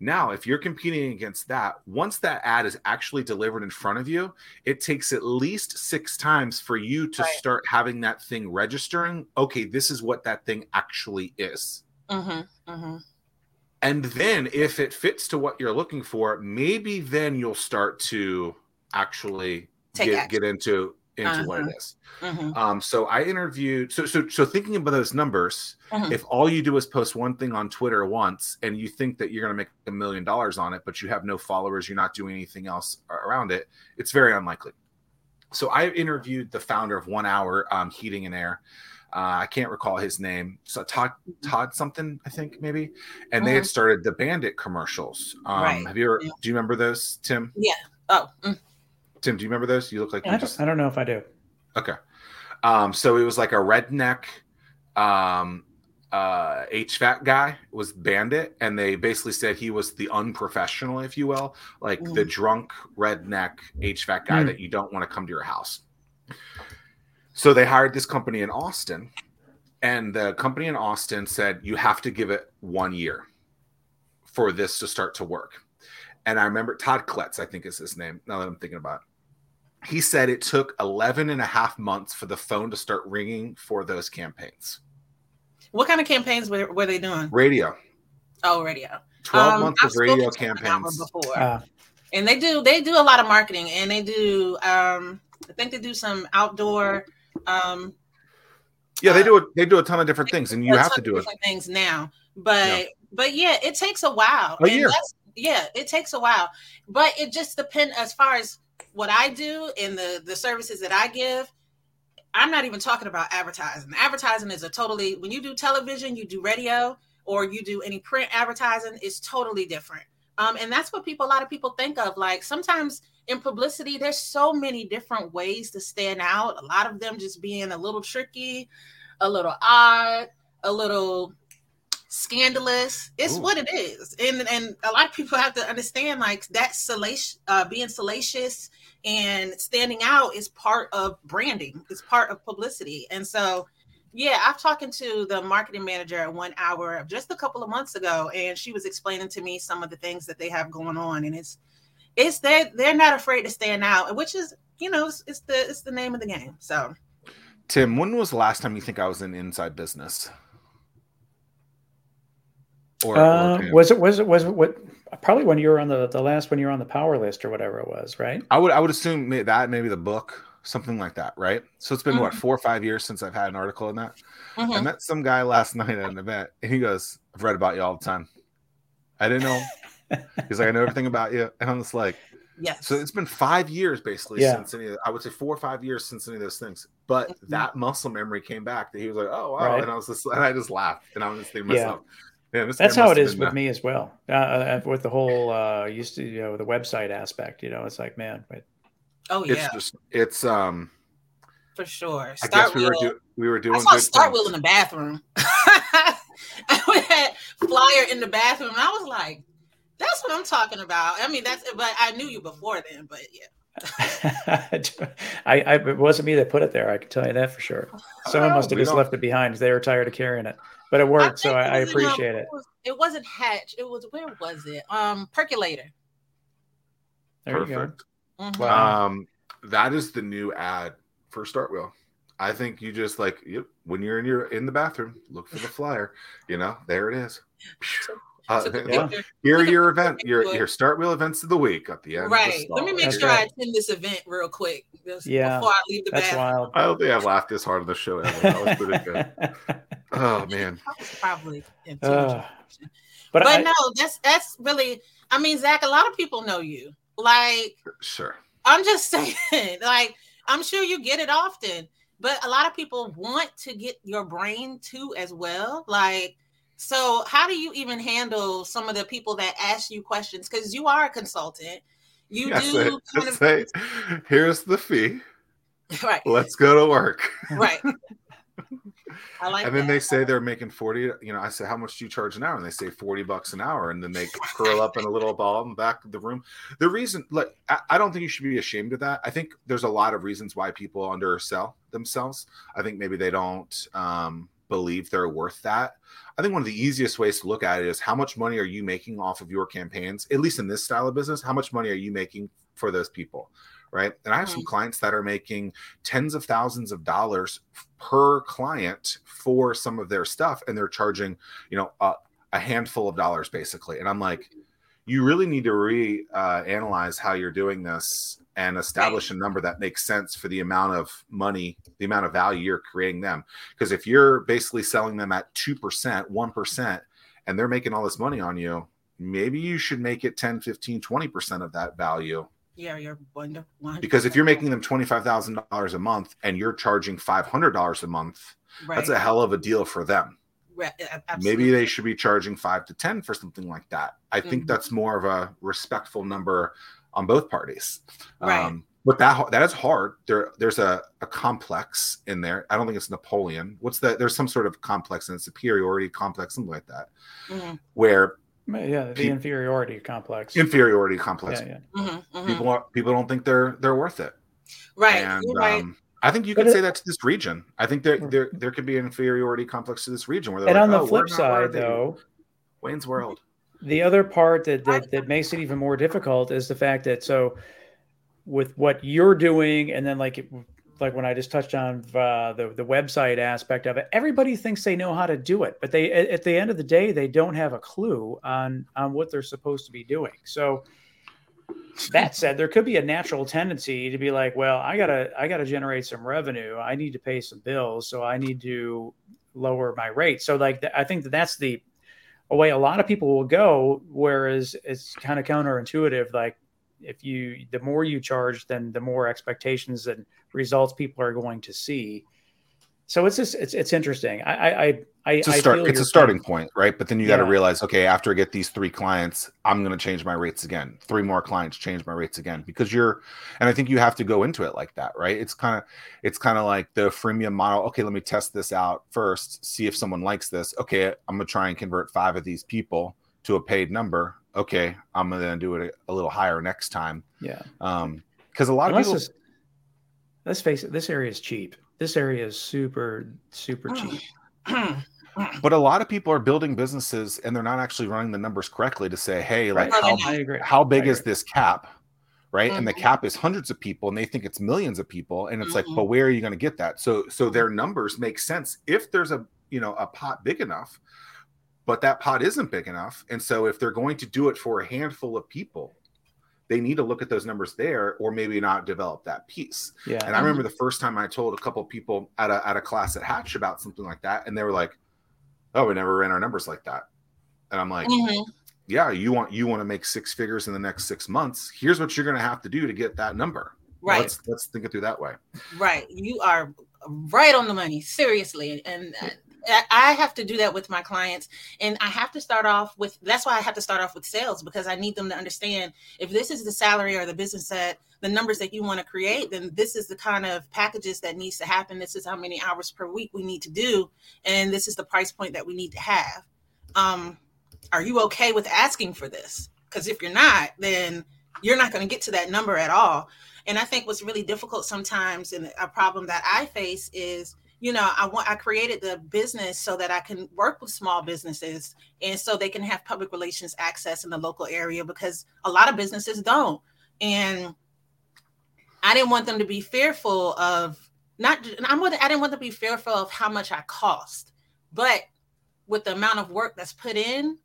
Now, if you're competing against that, once that ad is actually delivered in front of you, it takes at least six times for you to right. start having that thing registering. Okay, this is what that thing actually is. Mm-hmm. Mm-hmm. And then, if it fits to what you're looking for, maybe then you'll start to actually get, get into into uh-huh. what it is. uh-huh. Mm-hmm. Um, so I interviewed. So so so thinking about those numbers, mm-hmm. if all you do is post one thing on Twitter once, and you think that you're going to make a million dollars on it, but you have no followers, you're not doing anything else around it, it's very unlikely. So I interviewed the founder of One Hour um, Heating and Air. Uh, I can't recall his name. So Todd mm-hmm. Todd something, I think maybe. And they had started the Bandit commercials. Um, right. Have you ever? Yeah. Do you remember those, Tim? Yeah. Oh. Mm. Tim, do you remember those? You look like I, don't, just... I don't know if I do. Okay. Um, so it was like a redneck um, uh, HVAC guy was Bandit, and they basically said he was the unprofessional, if you will, like mm. the drunk redneck HVAC guy mm. that you don't want to come to your house. So they hired this company in Austin, and the company in Austin said you have to give it one year for this to start to work. And I remember Todd Kletz, I think is his name. Now that I'm thinking about it he said it took 11 and a half months for the phone to start ringing for those campaigns. What kind of campaigns were, were they doing? Radio. Oh, radio. 12 um, months I've of radio campaigns. Before. Uh, and they do they do a lot of marketing and they do um I think they do some outdoor um yeah, they do a, they do a ton of different things, and you have to do it. Things now, but yeah. but yeah, it takes a while. A year. Yeah, it takes a while, but it just depends as far as what I do and the the services that I give, I'm not even talking about advertising. Advertising is a totally when you do television, you do radio, or you do any print advertising, it's totally different. Um, and that's what people a lot of people think of. Like sometimes in publicity, there's so many different ways to stand out. A lot of them just being a little tricky, a little odd, a little scandalous. It's Ooh. what it is, and and a lot of people have to understand like that salacious, uh, being salacious and standing out is part of branding. It's part of publicity, and so. Yeah, I've talked to the marketing manager at one hour just a couple of months ago, and she was explaining to me some of the things that they have going on, and it's it's they they're not afraid to stand out, which is you know it's, it's the it's the name of the game. So, Tim, when was the last time you think I was in inside business? Or, uh, or was it was it was it what probably when you were on the the last when you were on the power list or whatever it was, right? I would I would assume that maybe the book something like that, right? So it's been mm-hmm. what four or five years since I've had an article in that. Mm-hmm. I met some guy last night at an event, and he goes, "I've read about you all the time." I didn't know. He's like, "I know everything about you," and I'm just like, "Yes." So it's been five years basically yeah. since any. I would say four or five years since any of those things. But mm-hmm. that muscle memory came back. That he was like, "Oh wow," right. and I was just and I just laughed, and I was just thinking myself. Yeah Yeah, that's how it is with me as well. Uh, uh, with the whole uh, used to you know the website aspect, you know, it's like man, but oh yeah, it's just it's um for sure. Start I guess we wheel. were do, we were doing. I saw start wheel in the bathroom. I had flyer in the bathroom, and I was like, "That's what I'm talking about." I mean, that's but I knew you before then, but yeah. I, I, it wasn't me that put it there. I can tell you that for sure. Someone must have just left it behind. Because they were tired of carrying it, but it worked, I so I, I appreciate it. It, was, it wasn't Hatch. It was where was it? Um, percolator. There Perfect. Mm-hmm. Wow. Um, that is the new ad for Start Wheel. I think you just like yep, when you're in your in the bathroom, look for the flyer. You know, there it is. Uh, yeah. Here are your event, your your start wheel events of the week at the end. Right. The Let me make that's sure right. I attend this event real quick. Yeah. Before I leave the that's bathroom. wild. I don't think I've laughed this hard on the show ever. That was pretty good. oh man. probably. Uh, but but I, no, that's that's really. I mean, Zach. A lot of people know you. Like. Sure. I'm just saying. Like, I'm sure you get it often, but a lot of people want to get your brain too as well. Like so, how do you even handle some of the people that ask you questions? Because you are a consultant. You yeah, do say, kind of say, here's the fee. Right. Let's go to work. Right. I like and then that. they say they're making 40 you know i say how much do you charge an hour and they say 40 bucks an hour and then they curl up in a little ball in the back of the room the reason like I, I, don't think you should be ashamed of that i think there's a lot of reasons why people undersell themselves i think maybe they don't um, believe they're worth that I think one of the easiest ways to look at it is how much money are you making off of your campaigns, at least in this style of business? How much money are you making for those people? Right. And I have some clients that are making tens of thousands of dollars per client for some of their stuff, and they're charging, you know, a, a handful of dollars basically. And I'm like, you really need to re uh, analyze how you're doing this and establish a number that makes sense for the amount of money, the amount of value you're creating them. Because if you're basically selling them at 2%, 1%, and they're making all this money on you, maybe you should make it 10, 15, 20% of that value. Yeah, you're wonder, because if you're making them $25,000 a month and you're charging $500 a month, right. that's a hell of a deal for them. Right, Maybe they should be charging five to 10 for something like that. I mm-hmm. think that's more of a respectful number on both parties. Right. Um, but that that is hard. There there's a, a complex in there. I don't think it's Napoleon. What's that? There's some sort of complex and superiority complex, something like that, mm-hmm. where yeah, the pe- inferiority complex. Inferiority complex. Yeah, yeah. Mm-hmm, mm-hmm. People are, people don't think they're they're worth it. Right. And, right. Um, I think you could say that to this region. I think there there there could be an inferiority complex to this region where they're and like, on the oh, flip side, though, Wayne's World the other part that, that that makes it even more difficult is the fact that so with what you're doing and then like like when I just touched on uh, the the website aspect of it, everybody thinks they know how to do it, but they at the end of the day they don't have a clue on on what they're supposed to be doing. So that said, there could be a natural tendency to be like, well, I gotta I gotta generate some revenue. I need to pay some bills, so I need to lower my rate. So like I think that that's the a way a lot of people will go whereas it's kind of counterintuitive like if you the more you charge then the more expectations and results people are going to see so it's just it's it's interesting. I I I it's a start. it's a starting point, right? But then you got to realize, okay, after I get these three clients, I'm going to change my rates again. Three more clients, change my rates again because you're, and I think you have to go into it like that, right? It's kind of it's kind of like the freemium model. Okay, let me test this out first, see if someone likes this. Okay, I'm going to try and convert five of these people to a paid number. Okay, I'm going to do it a, a, little higher next time. Yeah. Um, because a lot Unless of people. Let's face it, this area is cheap this area is super super cheap but a lot of people are building businesses and they're not actually running the numbers correctly to say hey like how, how big is this cap right mm-hmm. and the mm-hmm. cap is hundreds of people and they think it's millions of people and it's mm-hmm. like but where are you going to get that so so their numbers make sense if there's a you know a pot big enough but that pot isn't big enough and so if they're going to do it for a handful of people they need to look at those numbers there or maybe not develop that piece. Yeah. And I remember the first time I told a couple people at a, at a class at Hatch about something like that, and they were like, oh, we never ran our numbers like that. And I'm like, mm-hmm. yeah, you want you want to make six figures in the next six months. Here's what you're going to have to do to get that number. Right. Let's let's think it through that way. Right. You are right on the money. Seriously. And I have to do that with my clients. And I have to start off with that's why I have to start off with sales because I need them to understand if this is the salary or the business that the numbers that you want to create, then this is the kind of packages that needs to happen. This is how many hours per week we need to do. And this is the price point that we need to have. Um, are you okay with asking for this? Because if you're not, then you're not going to get to that number at all. And I think what's really difficult sometimes and a problem that I face is you know i want i created the business so that i can work with small businesses and so they can have public relations access in the local area because a lot of businesses don't. And i didn't want them to be fearful of not i'm i didn't want them to be fearful of how much i cost but with the amount of work that's put in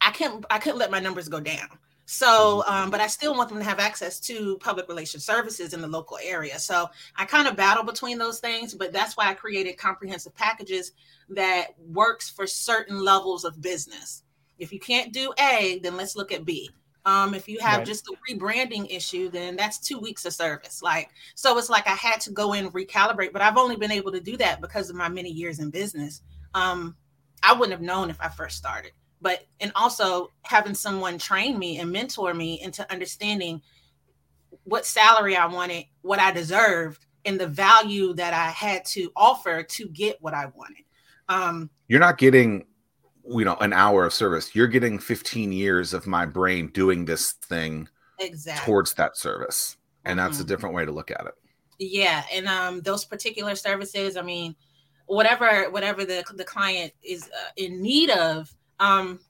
i can't i couldn't let my numbers go down so, um, but I still want them to have access to public relations services in the local area. So I kind of battle between those things, but that's why I created comprehensive packages that works for certain levels of business. If you can't do A, then let's look at B. Um, if you have right. just a rebranding issue, then that's two weeks of service. Like, so it's like I had to go in recalibrate, but I've only been able to do that because of my many years in business. Um, I wouldn't have known if I first started but and also having someone train me and mentor me into understanding what salary I wanted, what I deserved, and the value that I had to offer to get what I wanted. Um, You're not getting, you know, an hour of service. You're getting 15 years of my brain doing this thing exactly towards that service, and that's mm-hmm. a different way to look at it. Yeah, and um, those particular services, I mean, whatever whatever the the client is uh, in need of, um,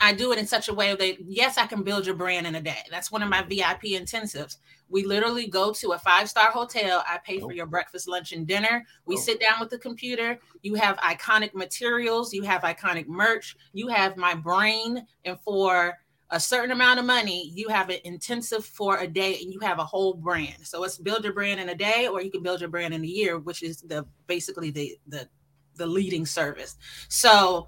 I do it in such a way that yes, I can build your brand in a day. That's one of my VIP intensives. We literally go to a five star hotel. I pay for oh. your breakfast, lunch, and dinner. We oh. sit down with the computer. You have iconic materials. You have iconic merch. You have my brain, and for a certain amount of money, you have an intensive for a day, and you have a whole brand. So it's build your brand in a day, or you can build your brand in a year, which is the basically the the the leading service. So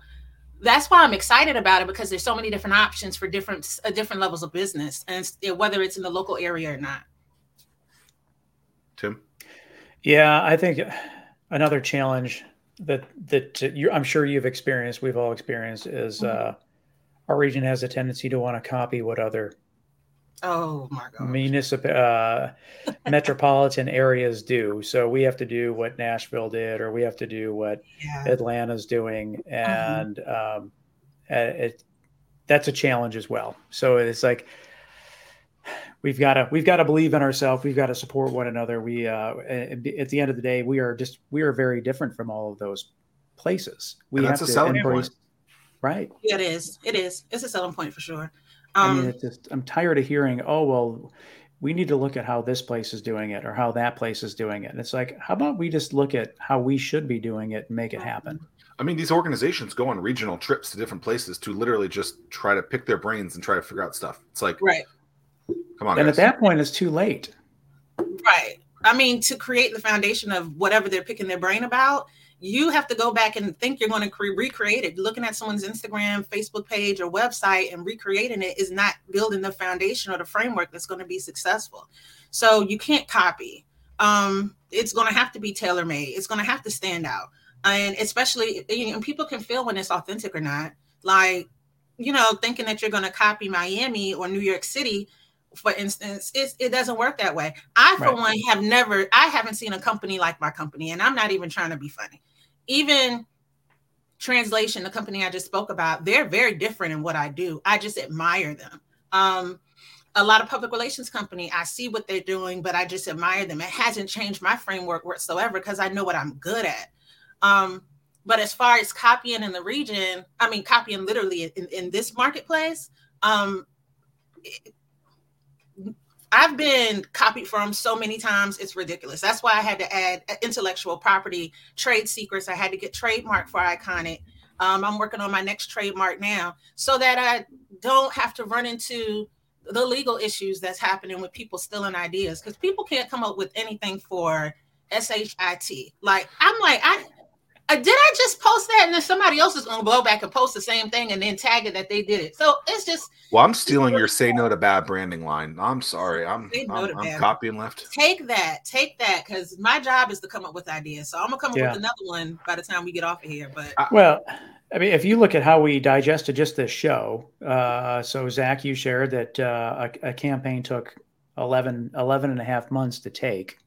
that's why I'm excited about it because there's so many different options for different uh, different levels of business and whether it's in the local area or not. Tim, yeah, I think another challenge that that you, I'm sure you've experienced, we've all experienced, is mm-hmm. uh, our region has a tendency to want to copy what other Oh my god. Municipal uh, metropolitan areas do. So we have to do what Nashville did, or we have to do what yeah. Atlanta's doing, mm-hmm. and um, it that's a challenge as well. So it's like we've got to we've got to believe in ourselves. We've got to support one another. We uh, at the end of the day, we are just we are very different from all of those places. We have to embrace. Point. Right. Yeah, it is. It is. It's a selling point for sure. Um, I mean, um, it's just I'm tired of hearing, oh well, we need to look at how this place is doing it or how that place is doing it. And it's like, how about we just look at how we should be doing it and make it happen? I mean, these organizations go on regional trips to different places to literally just try to pick their brains and try to figure out stuff. It's like, right. Come on. And guys. at that point, it's too late. Right. I mean, to create the foundation of whatever they're picking their brain about, you have to go back and think you're going to cre- recreate it. Looking at someone's Instagram, Facebook page, or website and recreating it is not building the foundation or the framework that's going to be successful. So you can't copy. Um, it's going to have to be tailor made. It's going to have to stand out, and especially you know, people can feel when it's authentic or not. Like you know, thinking that you're going to copy Miami or New York City for instance, it doesn't work that way. I, for right. one, have never, I haven't seen a company like my company, and I'm not even trying to be funny. Even translation, the company I just spoke about, they're very different in what I do. I just admire them. Um, a lot of public relations company, I see what they're doing, but I just admire them. It hasn't changed my framework whatsoever because I know what I'm good at. Um, but as far as copying in the region, I mean, copying literally in, in this marketplace, um, I've been copied from so many times, it's ridiculous. That's why I had to add intellectual property, trade secrets. I had to get trademark for Iconic. Um, I'm working on my next trademark now so that I don't have to run into the legal issues that's happening with people stealing ideas because people can't come up with anything for SHIT. Like, I'm like, I uh, did I just post that and then somebody else is going to blow back and post the same thing and then tag it that they did it? So it's just. Well, I'm stealing your "say no to bad" branding line. I'm sorry. I'm I'm, I'm copying left. Take that. Take that because my job is to come up with ideas. So I'm gonna come up yeah. with another one by the time we get off of here. But well. I mean, if you look at how we digested just this show, uh, so Zach, you shared that uh, a, a, campaign took 11, 11 and a half months to take.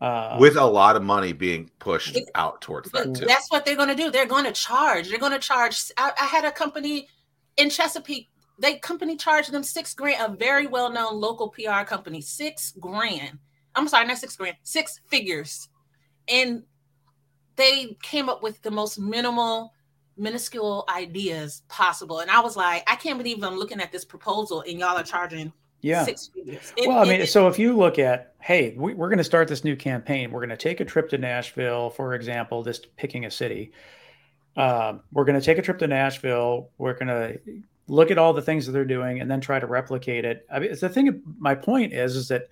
Uh, with a lot of money being pushed out towards that too. That's what they're going to do. They're going to charge. They're going to charge. I, I, had a company in Chesapeake. They company charged them six grand. A very well known local PR company, six grand. I'm sorry, not six grand, six figures, and they came up with the most minimal, minuscule ideas possible. And I was like, I can't believe I'm looking at this proposal and y'all are charging yeah. six figures. It, well, I mean, it, so if you look at, hey, we, are going to start this new campaign. We're going to take a trip to Nashville, for example, just picking a city. Um, we're going to take a trip to Nashville. We're going to look at all the things that they're doing and then try to replicate it. I mean, it's the thing. My point is, is that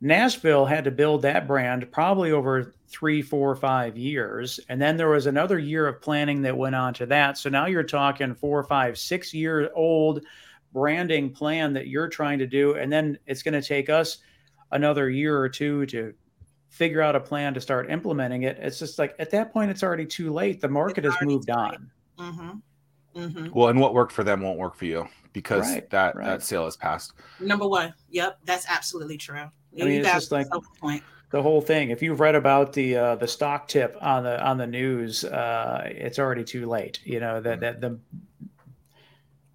Nashville had to build that brand probably over three, four, five years, and then there was another year of planning that went on to that. So now you're talking four, five, six year old branding plan that you're trying to do and then it's going to take us another year or two to figure out a plan to start implementing it it's just like at that point it's already too late the market has moved on mm-hmm. Mm-hmm. well and what worked for them won't work for you because right, that right. that sale has passed number one yep that's absolutely true I mean, it's just like point the whole thing. If you've read about the uh, the stock tip on the on the news, uh, it's already too late. You know that that the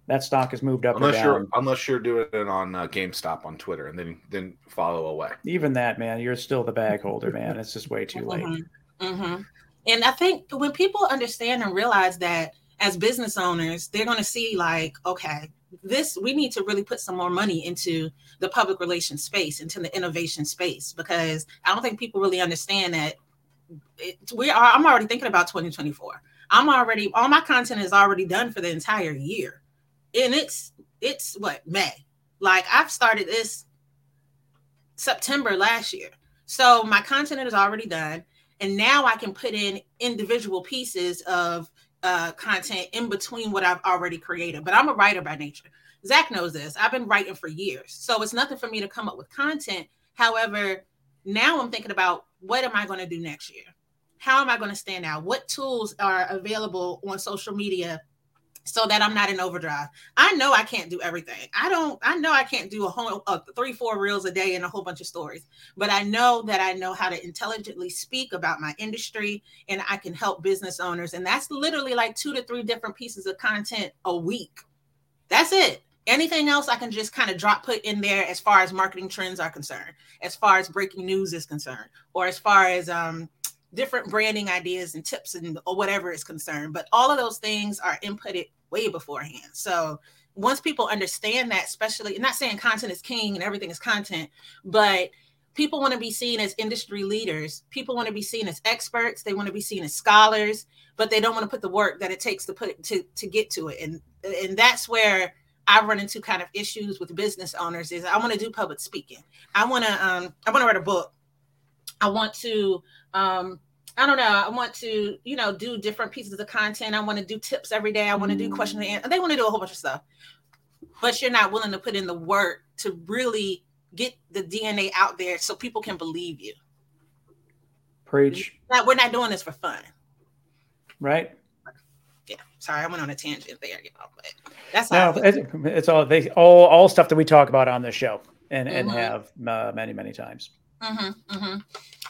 that stock has moved up unless you're unless you're doing it on uh, GameStop on Twitter and then then follow away. Even that, man, you're still the bag holder, man. It's just way too late. Mm-hmm. Mm-hmm. And I think when people understand and realize that as business owners, they're going to see like, okay, this we need to really put some more money into the public relations space, into the innovation space, because I don't think people really understand that. It, we are. I'm already thinking about 2024. I'm already all my content is already done for the entire year and it's it's what May. Like I've started this September last year. So my content is already done. And now I can put in individual pieces of uh, content in between what I've already created. But I'm a writer by nature. Zach knows this. I've been writing for years. So it's nothing for me to come up with content. However, now I'm thinking about what am I going to do next year? How am I going to stand out? What tools are available on social media so that I'm not in overdrive. I know I can't do everything. I don't, I know I can't do a whole three, four reels a day and a whole bunch of stories, but I know that I know how to intelligently speak about my industry and I can help business owners. And that's literally like two to three different pieces of content a week. That's it. Anything else I can just kind of drop put in there as far as marketing trends are concerned, as far as breaking news is concerned, or as far as um, different branding ideas and tips and or whatever is concerned. But all of those things are inputted way beforehand. So once people understand that, especially not saying content is king and everything is content, but people want to be seen as industry leaders. People want to be seen as experts. They want to be seen as scholars, but they don't want to put the work that it takes to put to to get to it. And and that's where I run into kind of issues with business owners. Is I want to do public speaking. I want to um I want to write a book. I want to um I don't know. I want to, you know, do different pieces of content. I want to do tips every day. I want to do question and answer. They want to do a whole bunch of stuff, but you're not willing to put in the work to really get the DNA out there so people can believe you. Preach. We're not doing this for fun. Right. Yeah. Sorry, I went on a tangent there, you know, but that's no, it's, it's, all they all all stuff that we talk about on this show and mm-hmm. and have uh, many many times. Mm-hmm, mm-hmm.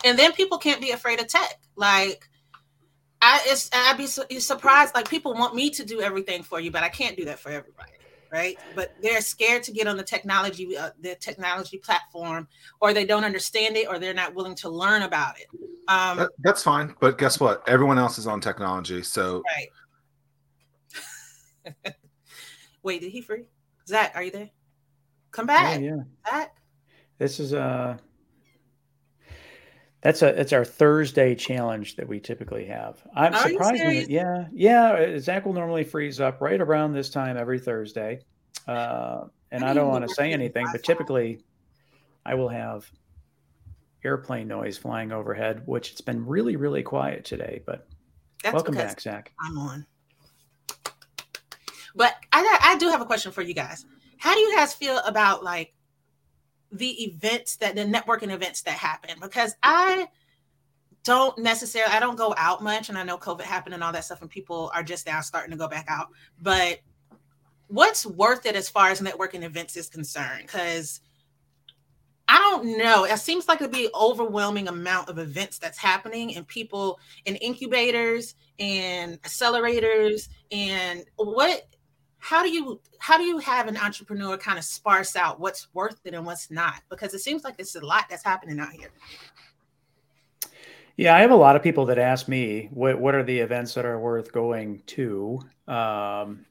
And then people can't be afraid of tech. Like, I it's I'd be su- surprised. Like people want me to do everything for you, but I can't do that for everybody, right? But they're scared to get on the technology, uh, the technology platform, or they don't understand it, or they're not willing to learn about it. Um, that, that's fine, but guess what? Everyone else is on technology, so right. Wait, did he free? Zach, are you there? Come back. Yeah, yeah. Zach. This is uh that's a it's our Thursday challenge that we typically have. I'm Are surprised. It, yeah, yeah. Uh, Zach will normally freeze up right around this time every Thursday, uh, and I, I don't want to say anything, but typically, I will have airplane noise flying overhead, which it's been really, really quiet today. But That's welcome back, Zach. I'm on. But I, I do have a question for you guys. How do you guys feel about like the events that the networking events that happen? Because I don't necessarily I don't go out much and I know COVID happened and all that stuff and people are just now starting to go back out. But what's worth it as far as networking events is concerned? Because I don't know. It seems like it'd be overwhelming amount of events that's happening and people in incubators and accelerators and what how do you how do you have an entrepreneur kind of sparse out what's worth it and what's not? Because it seems like there's a lot that's happening out here. Yeah, I have a lot of people that ask me what what are the events that are worth going to. Um,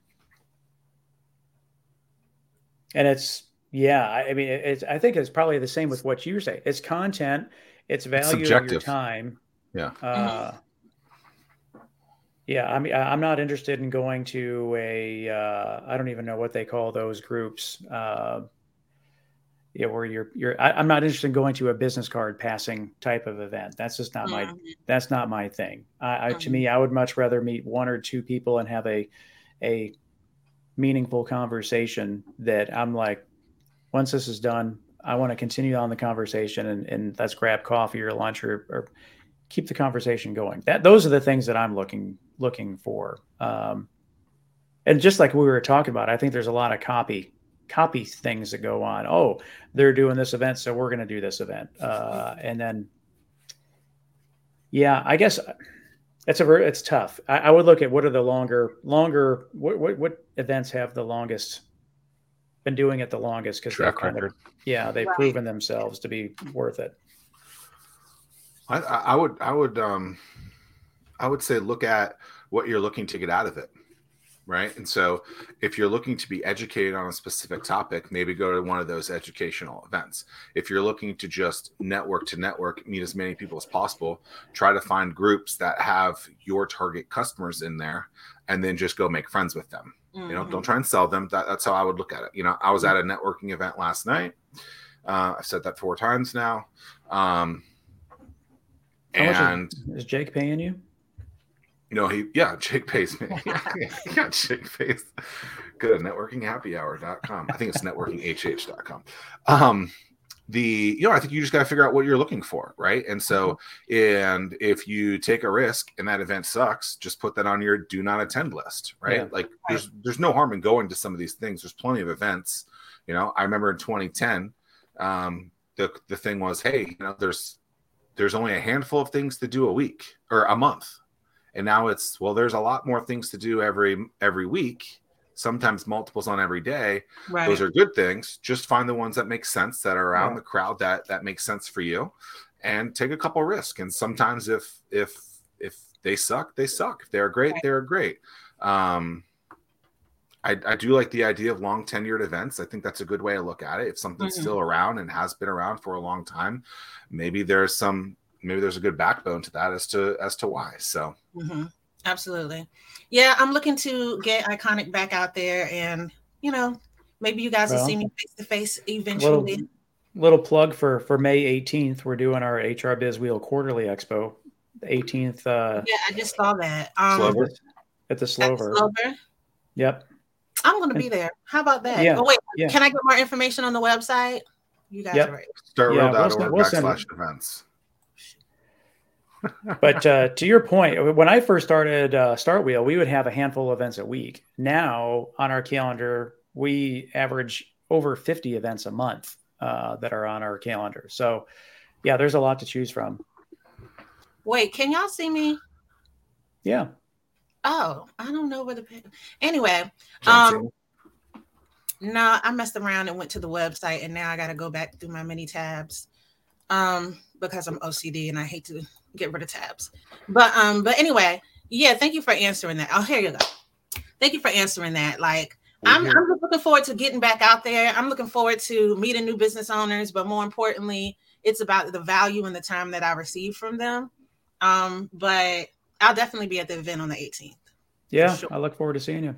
and it's yeah, I, I mean, it's I think it's probably the same with what you say. It's content, it's value it's of your time. Yeah. Uh, yeah, I mean, I'm not interested in going to a. Uh, I don't even know what they call those groups. Uh, yeah, where you're you're. I, am not interested in going to a business card passing type of event. That's just not mm-hmm. my. That's not my thing. I, I mm-hmm. to me, I would much rather meet one or two people and have a, a meaningful conversation that I'm like, once this is done, I want to continue on the conversation and, and let's grab coffee or lunch or, or keep the conversation going. That those are the things that I'm looking looking for. Um, and just like we were talking about, I think there's a lot of copy copy things that go on. Oh, they're doing this event, so we're going to do this event, uh, and then yeah, I guess it's a it's tough. I, I, would look at what are the longer longer what what, what events have the longest been doing it the longest because track record. yeah, they've right. proven themselves to be worth it. I, I would I would um I would say look at what you're looking to get out of it right? And so if you're looking to be educated on a specific topic, maybe go to one of those educational events. If you're looking to just network to network, meet as many people as possible, try to find groups that have your target customers in there and then just go make friends with them. Mm-hmm. You know, don't mm-hmm. try and sell them. That, that's how I would look at it. You know, I was at a networking event last night. Uh, I've said that four times now. Um, and is, is Jake paying you? No, he yeah, Jake pays me. yeah, Jake pays. Good at networkinghappyhour.com. I think it's networkinghh.com. Um the you know i think you just got to figure out what you're looking for right and so mm-hmm. and if you take a risk and that event sucks just put that on your do not attend list right yeah. like there's there's no harm in going to some of these things there's plenty of events you know i remember in 2010 um the the thing was hey you know there's there's only a handful of things to do a week or a month and now it's well there's a lot more things to do every every week sometimes multiples on every day right. those are good things just find the ones that make sense that are around the crowd that that makes sense for you and take a couple risks and sometimes if if if they suck they suck if they're great right. they're great um I, I, do like the idea of long tenured events. I think that's a good way to look at it. If something's mm-hmm. still around and has been around for a long time, maybe there's some maybe there's a good backbone to that as to as to why. So mm-hmm. absolutely, yeah. I'm looking to get iconic back out there, and you know, maybe you guys well, will see me face to face eventually. Little, little, plug for for May 18th. We're doing our HR Biz Wheel Quarterly Expo. 18th. Uh, yeah, I just saw that. Um, Slover. At the Slover. At Slover. Yep. I'm going to be there. How about that? Yeah. Oh wait, yeah. can I get more information on the website? You guys yep. are right. Startwheel.org yeah, we'll backslash events but uh, to your point, when I first started uh, Startwheel, we would have a handful of events a week. Now on our calendar, we average over 50 events a month uh, that are on our calendar. So, yeah, there's a lot to choose from. Wait, can y'all see me? Yeah. Oh, I don't know where the anyway. Um, no, I messed around and went to the website, and now I got to go back through my many tabs um, because I'm OCD and I hate to get rid of tabs. But um, but anyway, yeah, thank you for answering that. Oh, here you go. Thank you for answering that. Like I'm, I'm just looking forward to getting back out there. I'm looking forward to meeting new business owners, but more importantly, it's about the value and the time that I receive from them. Um, but I'll definitely be at the event on the 18th. Yeah, sure. I look forward to seeing you.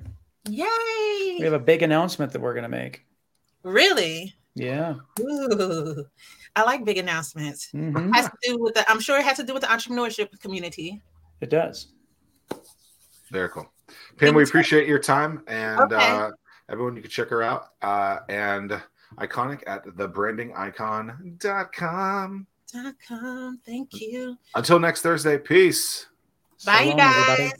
Yay! We have a big announcement that we're going to make. Really? Yeah. Ooh, I like big announcements. Mm-hmm. Has to do with the. I'm sure it has to do with the entrepreneurship community. It does. Very cool. Pam, we appreciate your time and okay. uh, everyone. You can check her out uh, and iconic at thebrandingicon.com. Dot com. Thank you. Until next Thursday. Peace. Bye, so long, guys. Everybody.